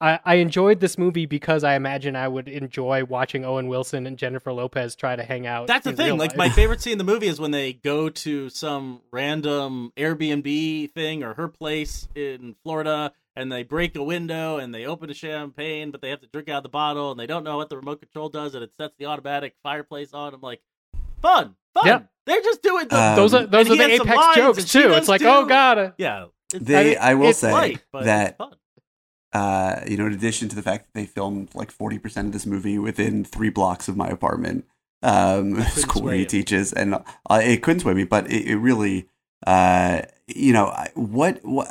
I, I enjoyed this movie because I imagine I would enjoy watching Owen Wilson and Jennifer Lopez try to hang out. That's the thing. Like my (laughs) favorite scene in the movie is when they go to some random Airbnb thing or her place in Florida and they break a window and they open a champagne, but they have to drink out of the bottle and they don't know what the remote control does and it sets the automatic fireplace on. I'm like, fun, fun. Yeah. They're just doing the Um, those are those are the apex jokes too. It's like, too. oh god, yeah. They, I, will say light, but that uh, you know, in addition to the fact that they filmed like forty percent of this movie within three blocks of my apartment, um, school where he teaches, and uh, it couldn't sway me, but it, it really, uh, you know, I- what what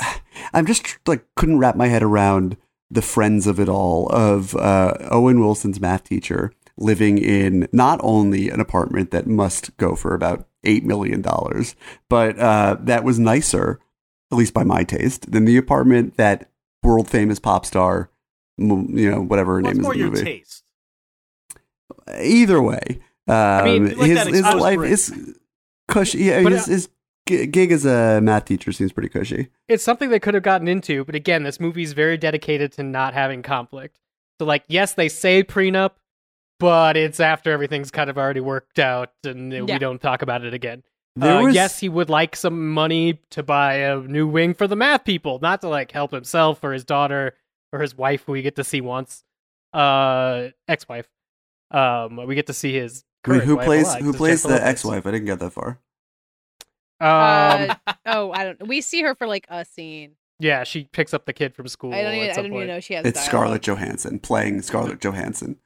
I'm just like couldn't wrap my head around the friends of it all of uh, Owen Wilson's math teacher living in not only an apartment that must go for about eight million dollars, but uh, that was nicer, at least by my taste, than the apartment that world famous pop star, you know, whatever her Well, name is more your movie. taste. Either way, um, mean, like his his life is cushy. Yeah, his, uh, his g- gig as a math teacher seems pretty cushy. it's something they could have gotten into, but again, this movie's very dedicated to not having conflict. So like, yes, they say prenup, but it's after everything's kind of already worked out and Yeah. we don't talk about it again. There Uh, was- Yes, he would like some money to buy a new wing for the math people, not to like help himself or his daughter or his wife, who we get to see once, uh, ex-wife. Um, we get to see his. I mean, current who wife plays alive, who is plays the ex-wife? I didn't get that far. Um, Uh, Oh, I don't. We see her for like a scene. Yeah, she picks up the kid from school. I don't even. at I some don't point. even know she has. It's dialogue. Scarlett Johansson playing Scarlett Johansson.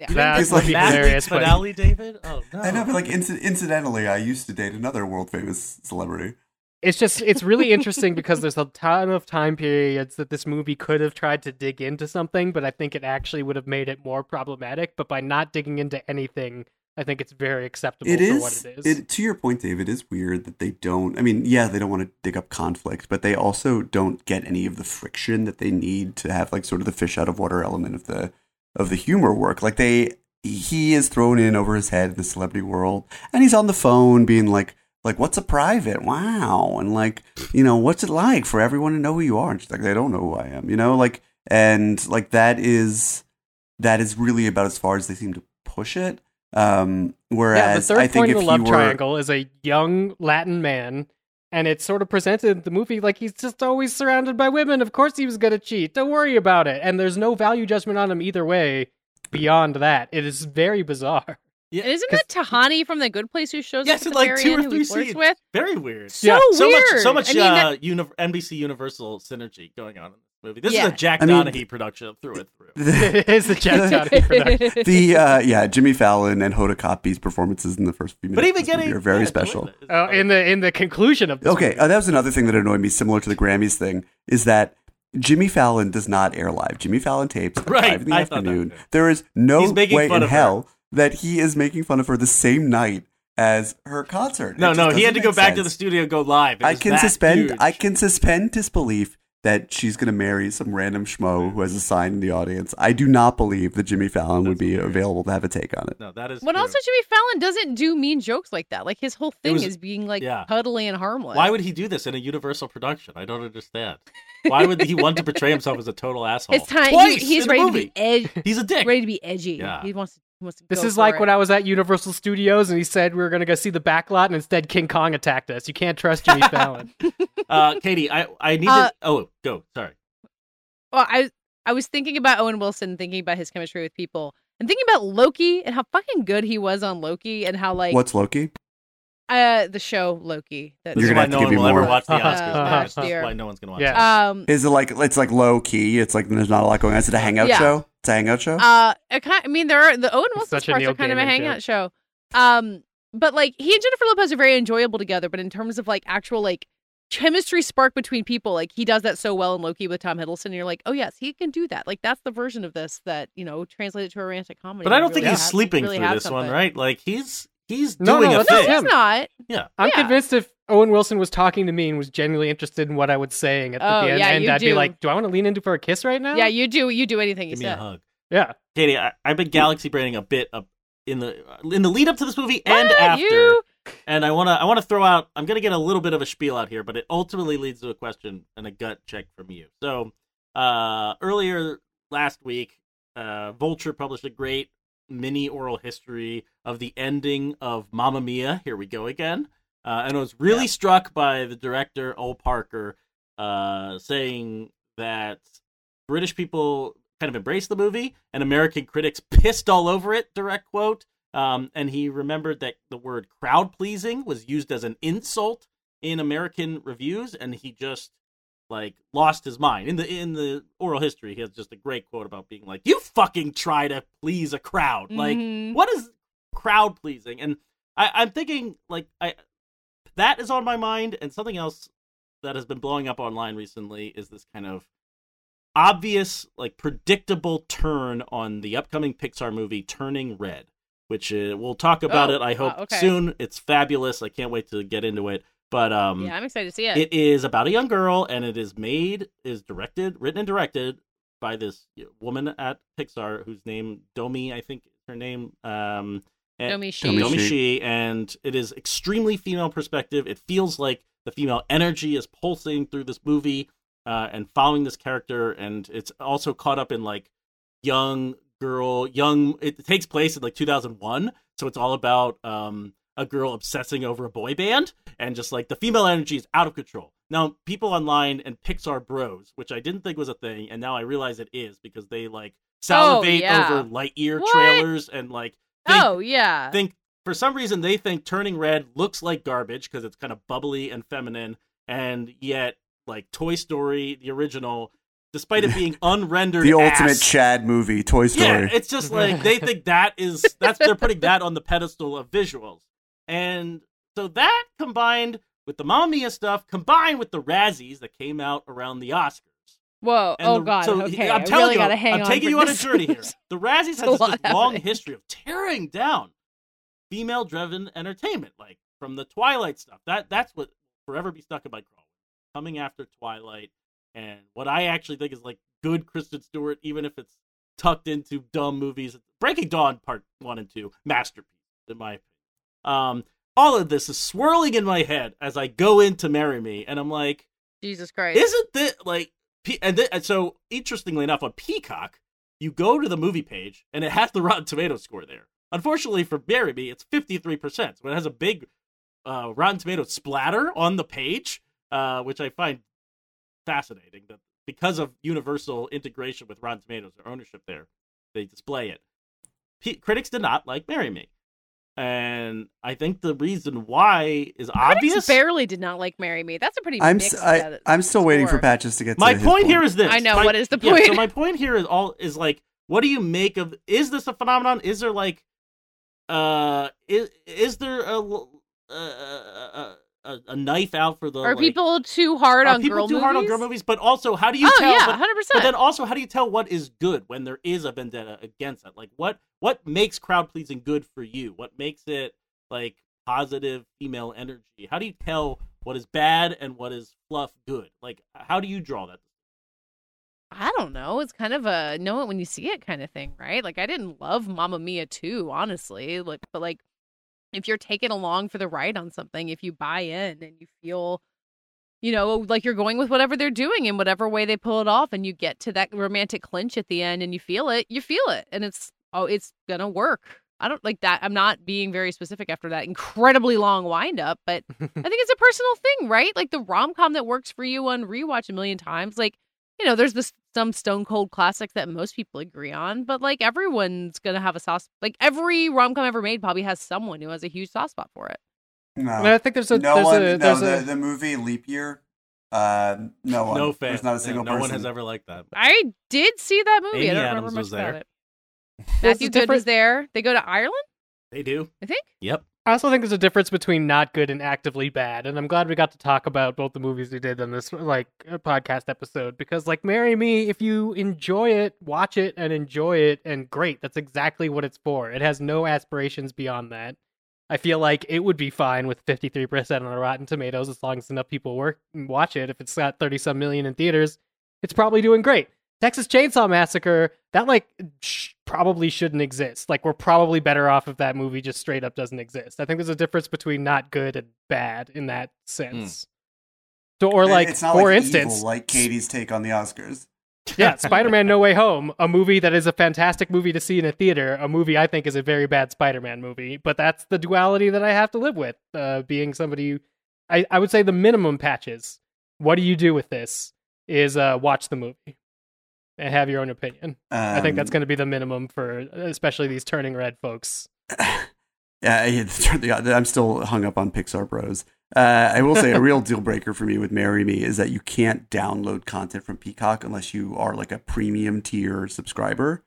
Yeah. (laughs) That He's would like- be Matt hilarious. but- finale, David. Oh no, I know, but like inci- incidentally, I used to date another world famous celebrity. it's just it's really (laughs) interesting because there's a ton of time periods that this movie could have tried to dig into something but i think it actually would have made it more problematic but by not digging into anything i think it's very acceptable It for is, what it is It, to your point, Dave, it is weird that they don't. I mean, yeah, they don't want to dig up conflict, but they also don't get any of the friction that they need to have, like, sort of the fish out of water element of the of the humor work. Like they, he is thrown in over his head in the celebrity world, and he's on the phone being like, like, what's a private? Wow, and like, you know, what's it like for everyone to know who you are? And she's like, they don't know who I am, you know, like, and like that is that is really about as far as they seem to push it. Um, yeah the whereas third I think point of the love were, triangle is a young latin man and it's sort of presented in the movie like he's just always surrounded by women of course he was going to cheat don't worry about it and there's no value judgment on him either way beyond that it is very bizarre Yeah, And isn't that Tahani from The Good Place who shows Yes, up in at the like very two or who three scenes. with? Very weird. So Yeah. So weird. much, so much I mean, uh, that- uni- NBC Universal synergy going on in this movie. This Yeah. is a Jack I mean, Donaghy production through and through. (laughs) it is the Jack (laughs) Donaghy production. the uh, yeah Jimmy Fallon and Hoda Kotb's performances in the first few minutes But even of this movie getting are very yeah, special. Joanna is Oh, in the in the conclusion of this Okay, movie. uh, that was another thing that annoyed me, similar to the Grammys thing, is that Jimmy Fallon does not air live. Jimmy Fallon tapes at Right, five in the I afternoon. There is no way in of her. hell that he is making fun of her the same night as her concert. No, no, he had to go make back to the sense. studio, go live. It I can suspend. huge. I can suspend disbelief that she's going to marry some random schmo who has a sign in the audience. I do not believe that Jimmy Fallon would be hilarious. available to have a take on it. No, that is. But true. also, Jimmy Fallon doesn't do mean jokes like that. Like his whole thing was- is being like yeah. cuddly and harmless. Why would he do this in a Universal production? I don't understand. Why would he want to portray himself as a total (laughs) asshole? It's time. Twice He, he's in the ready to be edgy. He's a dick. ready to be edgy. Yeah. He wants. He wants to This is like it. when I was at Universal Studios and he said we were going to go see the backlot and instead King Kong attacked us. You can't trust Jimmy (laughs) Fallon. Uh, Katey, I I need Uh, to. Oh, go. Sorry. Well, I I was thinking about Owen Wilson, thinking about his chemistry with people, and thinking about Loki and how fucking good he was on Loki, and how like What's Loki? Uh the show Loki. That You're gonna why have to no give one me will ever more. watch the (laughs) Oscars. uh, man. Uh, dear. why no one's gonna watch. Yeah. it. um Is it like it's like low key? It's like there's not a lot going on. Is it a hangout Yeah. show? It's a hangout show. Uh, I, kind I mean, there are the Owen Wilson such a parts Neil are kind of a Gaiman hangout show. Um, but like he and Jennifer Lopez are very enjoyable together. But in terms of like actual like chemistry spark between people, like he does that so well in Loki with Tom Hiddleston. And you're like, oh yes, he can do that. Like that's the version of this that you know translated to a romantic comedy. But I don't think really he's have- sleeping really through have this one, something. right? Like he's he's No, doing no, a that's No, he's not. Yeah. I'm Yeah. convinced if Owen Wilson was talking to me and was genuinely interested in what I was saying at the Oh, end, yeah, and I'd be like, "Do I want to lean into for a kiss right now?" Yeah, you do. You do anything Give you me a hug, yeah. Katey. I, I've been galaxy braining a bit of, in the in the lead up to this movie and What? after. You? And I want to I want to throw out I'm going to get a little bit of a spiel out here, but it ultimately leads to a question and a gut check from you. So, uh earlier last week, uh Vulture published a great mini oral history of the ending of Mamma Mia. Here we go again. Uh, and I was really struck by the director Ol Parker uh saying that British people kind of embraced the movie and American critics (laughs) pissed all over it, direct quote. Um, and he remembered that the word crowd pleasing was used as an insult in American reviews, and he just like lost his mind. In the in the oral history, he has just a great quote about being like, You fucking try to please a crowd. Like, Mhm. what is crowd pleasing? And I, I'm thinking like I that is on my mind, and something else that has been blowing up online recently is this kind of obvious, like predictable turn on the upcoming Pixar movie Turning Red, which uh, we'll talk about Oh, it. I hope wow, okay. soon. It's fabulous. I can't wait to get into it. But um, yeah, I'm excited to see it. it is about a young girl, and it is made, is directed, written and directed by this woman at Pixar whose name Domee, I think her name. Um, and- Domee Shi. Domee Domee Shi. Shi, and it is extremely female perspective. It feels like the female energy is pulsing through this movie uh, and following this character, and it's also caught up in like young girl, young. It takes place in like 2001, so it's all about um, a girl obsessing over a boy band, and just like the female energy is out of control. Now, people online and Pixar bros, which I didn't think was a thing, and now I realize it is because they like oh, salivate Oh, yeah. over Lightyear What? trailers and like think, oh yeah. think for some reason they think Turning Red looks like garbage because it's kind of bubbly and feminine, and yet like Toy Story, the original, despite it being (laughs) unrendered, The ass- ultimate Chad movie, Toy Story. yeah, it's just like they think that is that's they're putting that on the pedestal of visuals, and so that combined with the Mamma Mia stuff, combined with the Razzies that came out around the Oscars. Whoa. And oh the- God. so okay. I'm telling really you, I'm taking you on a journey here. (laughs) The Razzies has a this long history of tearing down female-driven entertainment, like from the Twilight stuff. That that's what forever be stuck in my craw. Coming after Twilight, and what I actually think is like good Kristen Stewart, even if it's tucked into dumb movies. Breaking Dawn Part One and Two, masterpiece in my opinion. Um, all of this is swirling in my head as I go into Marry Me, and I'm like, Jesus Christ. isn't this like? And, th- and so, interestingly enough, on Peacock, you go to the movie page and it has the (laughs) Rotten Tomato score there. Unfortunately for Marry Me, it's 53%. So it has a big uh, Rotten Tomato splatter on the page, uh, which I find fascinating. That because of universal integration with Rotten Tomatoes or ownership there, they display it. P- critics did not like Marry Me. And I think the reason why is obvious. Critics barely did not like "Marry Me." That's a pretty. I'm mixed, s- I, uh, I'm still waiting for. Patches to get my his point here is this. I know, My- what is the yeah, so my point here is all is like, what do you make of? Is this a phenomenon? Is there like, uh, is is there a a a knife out for the? Are like, people too hard are on people girl too movies? hard on girl movies? But also, how do you oh tell? yeah, but- hundred but then also, how do you tell what is good when there is a vendetta against it? Like what what makes crowd pleasing good for you? What makes it like positive female energy? How do you tell what is bad and what is fluff good? Like how do you draw that? I don't know. It's kind of a know it when you see it kind of thing, right? Like I didn't love Mamma Mia 2, honestly. Like but like if you're taken along for the ride on something, if you buy in and you feel you know, like you're going with whatever they're doing in whatever way they pull it off and you get to that romantic clinch at the end and you feel it, you feel it. And it's oh, it's going to work. I don't like that. I'm not being very specific after that incredibly long wind up, but (laughs) I think it's a personal thing, right? Like the rom com that works for you on rewatch a million times. Like, you know, there's this some stone cold classics that most people agree on, but like everyone's gonna have a sauce. Like every rom com ever made probably has someone who has a huge soft spot for it. No, I mean, I think there's a no there's one. a no, there's the, a the movie Leap Year. Uh, no one. No fan. There's not a single no person. one has ever liked that. I did see that movie. Amy I don't remember much about it. (laughs) There's Matthew a Good was different- there. They go to Ireland, They do. I think. Yep. I also think there's a difference between not good and actively bad, and I'm glad we got to talk about both the movies we did on this like uh, podcast episode because like Marry Me, if you enjoy it, watch it and enjoy it, and great, that's exactly what it's for. It has no aspirations beyond that. I feel like it would be fine with 53% on Rotten Tomatoes as long as enough people work watch it. If it's got 30 some million in theaters, it's probably doing great. Texas Chainsaw Massacre, that like sh- probably shouldn't exist. Like we're probably better off if that movie just straight up doesn't exist. I think there's a difference between not good and bad in that sense. So, or like, it's not for like instance, evil, like Katey's take on the Oscars. (laughs) yeah, (laughs) Spider-Man: No Way Home, a movie that is a fantastic movie to see in a theater, a movie I think is a very bad Spider-Man movie, but that's the duality that I have to live with. Uh, being somebody, who, I I would say the minimum patches. What do you do with this? Is uh, watch the movie and have your own opinion. I think that's Um, going to be the minimum for especially these turning red folks. (laughs) Yeah, I- I'm still hung up on Pixar Bros. Uh, I will say a real (laughs) deal breaker for me with Marry Me is that you can't download content from Peacock unless you are like a premium tier subscriber.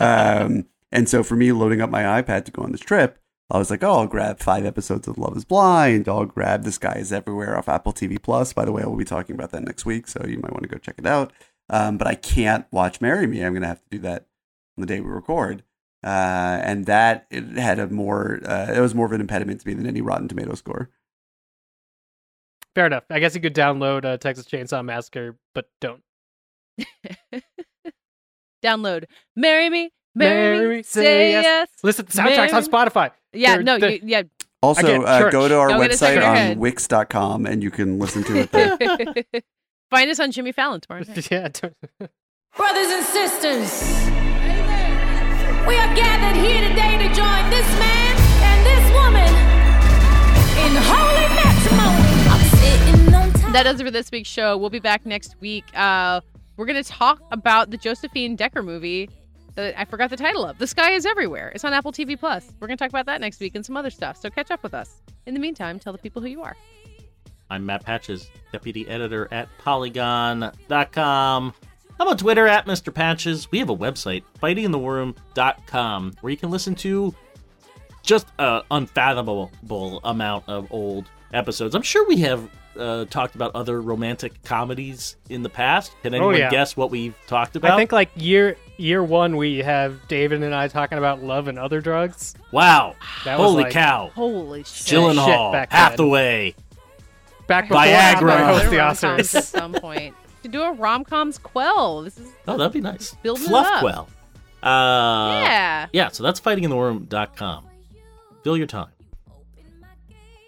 Um, and so for me, loading up my iPad to go on this trip, I was like, oh, I'll grab five episodes of Love Is Blind. I'll grab The Sky Is Everywhere off Apple TV Plus. By the way, I will be talking about that next week, so you might want to go check it out. Um, but I can't watch Marry Me. I'm going to have to do that on the day we record. Uh, and that it had a more uh, it was more of an impediment to me than any Rotten Tomato score. Fair enough. I guess you could download uh, Texas Chainsaw Massacre, but don't. (laughs) Download "Marry Me, Marry, Me, Say Yes." Listen to the soundtracks on Spotify. Yeah, They're- no, they're- you, yeah. Also, Again, uh, go to our Don't get it stuck in website on. Wix.com and you can listen to it there. (laughs) Find us on Jimmy Fallon tomorrow night. (laughs) yeah. don't- (laughs) Brothers and sisters, we are gathered here today to join this man and this woman in holy matrimony. I'm sitting on top. that does it for this week's show. We'll be back next week. Uh, we're going to talk about the Josephine Decker movie that I forgot the title of. The Sky is Everywhere. It's on Apple TV Plus. We're going to talk about that next week and some other stuff. So catch up with us. In the meantime, tell the people who you are. I'm Matt Patches, deputy editor at Polygon.com. I'm on Twitter at Mr. Patches. We have a website, fightinginthewarroom.com, where you can listen to just an unfathomable amount of old episodes. I'm sure we have uh, talked about other romantic comedies in the past. Can anyone Oh, yeah. guess what we've talked about? I think like year year one we have David and I talking about love and other drugs. wow. That was Holy like- cow. Holy shit. Gyllenhaal, back then. Hathaway. Back before Viagra. I host the Oscars. at some point. (laughs) To do a rom com's quell. This is Oh, that'd be nice. Building it up. Fluffquell. Uh, yeah. Yeah, so that's fightinginthewarroom.com. Fill your time.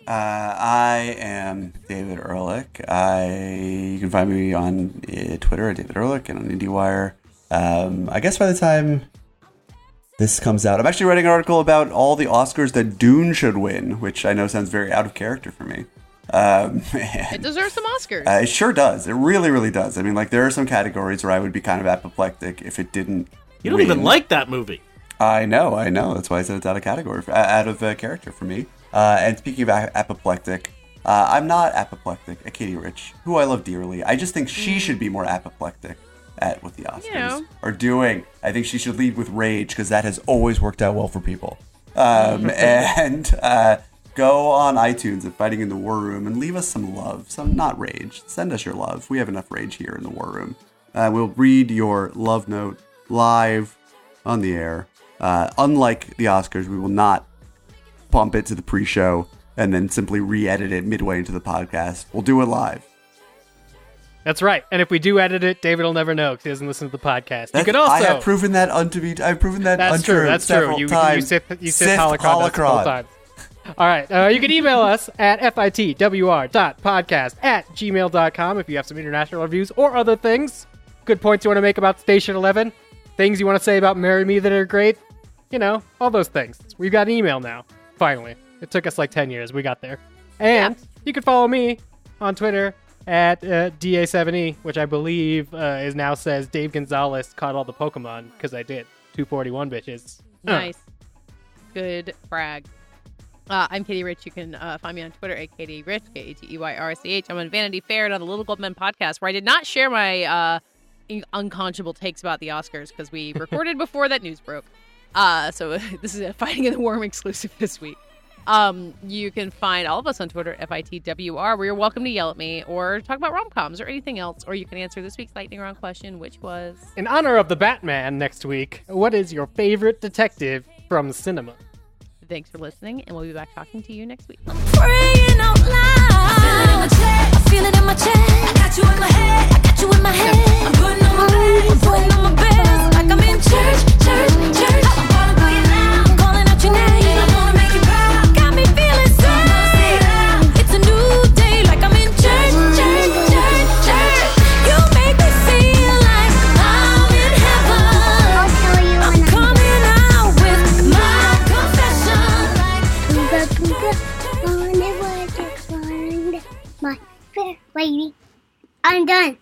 Uh, I am David Ehrlich. I you can find me on uh, Twitter at David Ehrlich and on IndieWire. Um, I guess by the time this comes out, I'm actually writing an article about all the Oscars that Dune should win, which I know sounds very out of character for me. Um, It deserves some Oscars. (laughs) uh, it sure does. It really, really does. I mean, like there are some categories where I would be kind of apoplectic if it didn't. You don't even like that movie. I know, I know. That's why I said it's out of category, uh, out of uh, character for me. Uh, and speaking of apoplectic, uh, I'm not apoplectic at Katey Rich, who I love dearly. I just think she should be more apoplectic at what the Oscars know. are doing. I think she should lead with rage because that has always worked out well for people. Um, (laughs) and uh, go on iTunes at Fighting in the War Room and leave us some love, some not rage. Send us your love. We have enough rage here in the War Room. Uh, we'll read your love note live on the air. Uh, unlike the Oscars, we will not bump it to the pre-show and then simply re-edit it midway into the podcast. We'll do it live. That's right. And if we do edit it, David will never know because he doesn't listen to the podcast. you That's- could also. I have proven that unto be. I've proven that that's untrue. true. That's true. You, you times. sit you sit Sith holocron holocron. All right. Uh, you can email us at fitwr.podcast at gmail.com if you have some international reviews or other things. Good points you want to make about Station 11. Things you want to say about Marry Me that are great. You know, all those things. We've got an email now. Finally. It took us like 10 years. We got there. And you can follow me on Twitter at uh, DA7E, which I believe uh, is now says Dave Gonzalez caught all the Pokemon because I did. 241 bitches. Uh, Nice. Good brag. Uh, I'm Katey Rich. You can uh, find me on Twitter at Katey Rich, K A T E Y R C H. I'm on Vanity Fair and on the Little Gold Men podcast, where I did not share my uh, in- unconscionable takes about the Oscars because we (laughs) recorded before that news broke. Uh, so (laughs) this is a Fighting in the War Room exclusive (laughs) this week. Um, you can find all of us on Twitter, FITWR, where you're welcome to yell at me or talk about rom coms or anything else, or you can answer this week's lightning round question, which was In honor of the Batman next week, what is your favorite detective from cinema? Thanks for listening, and we'll be back talking to you next week. Praying out loud. I feel it in my Lady. I'm done.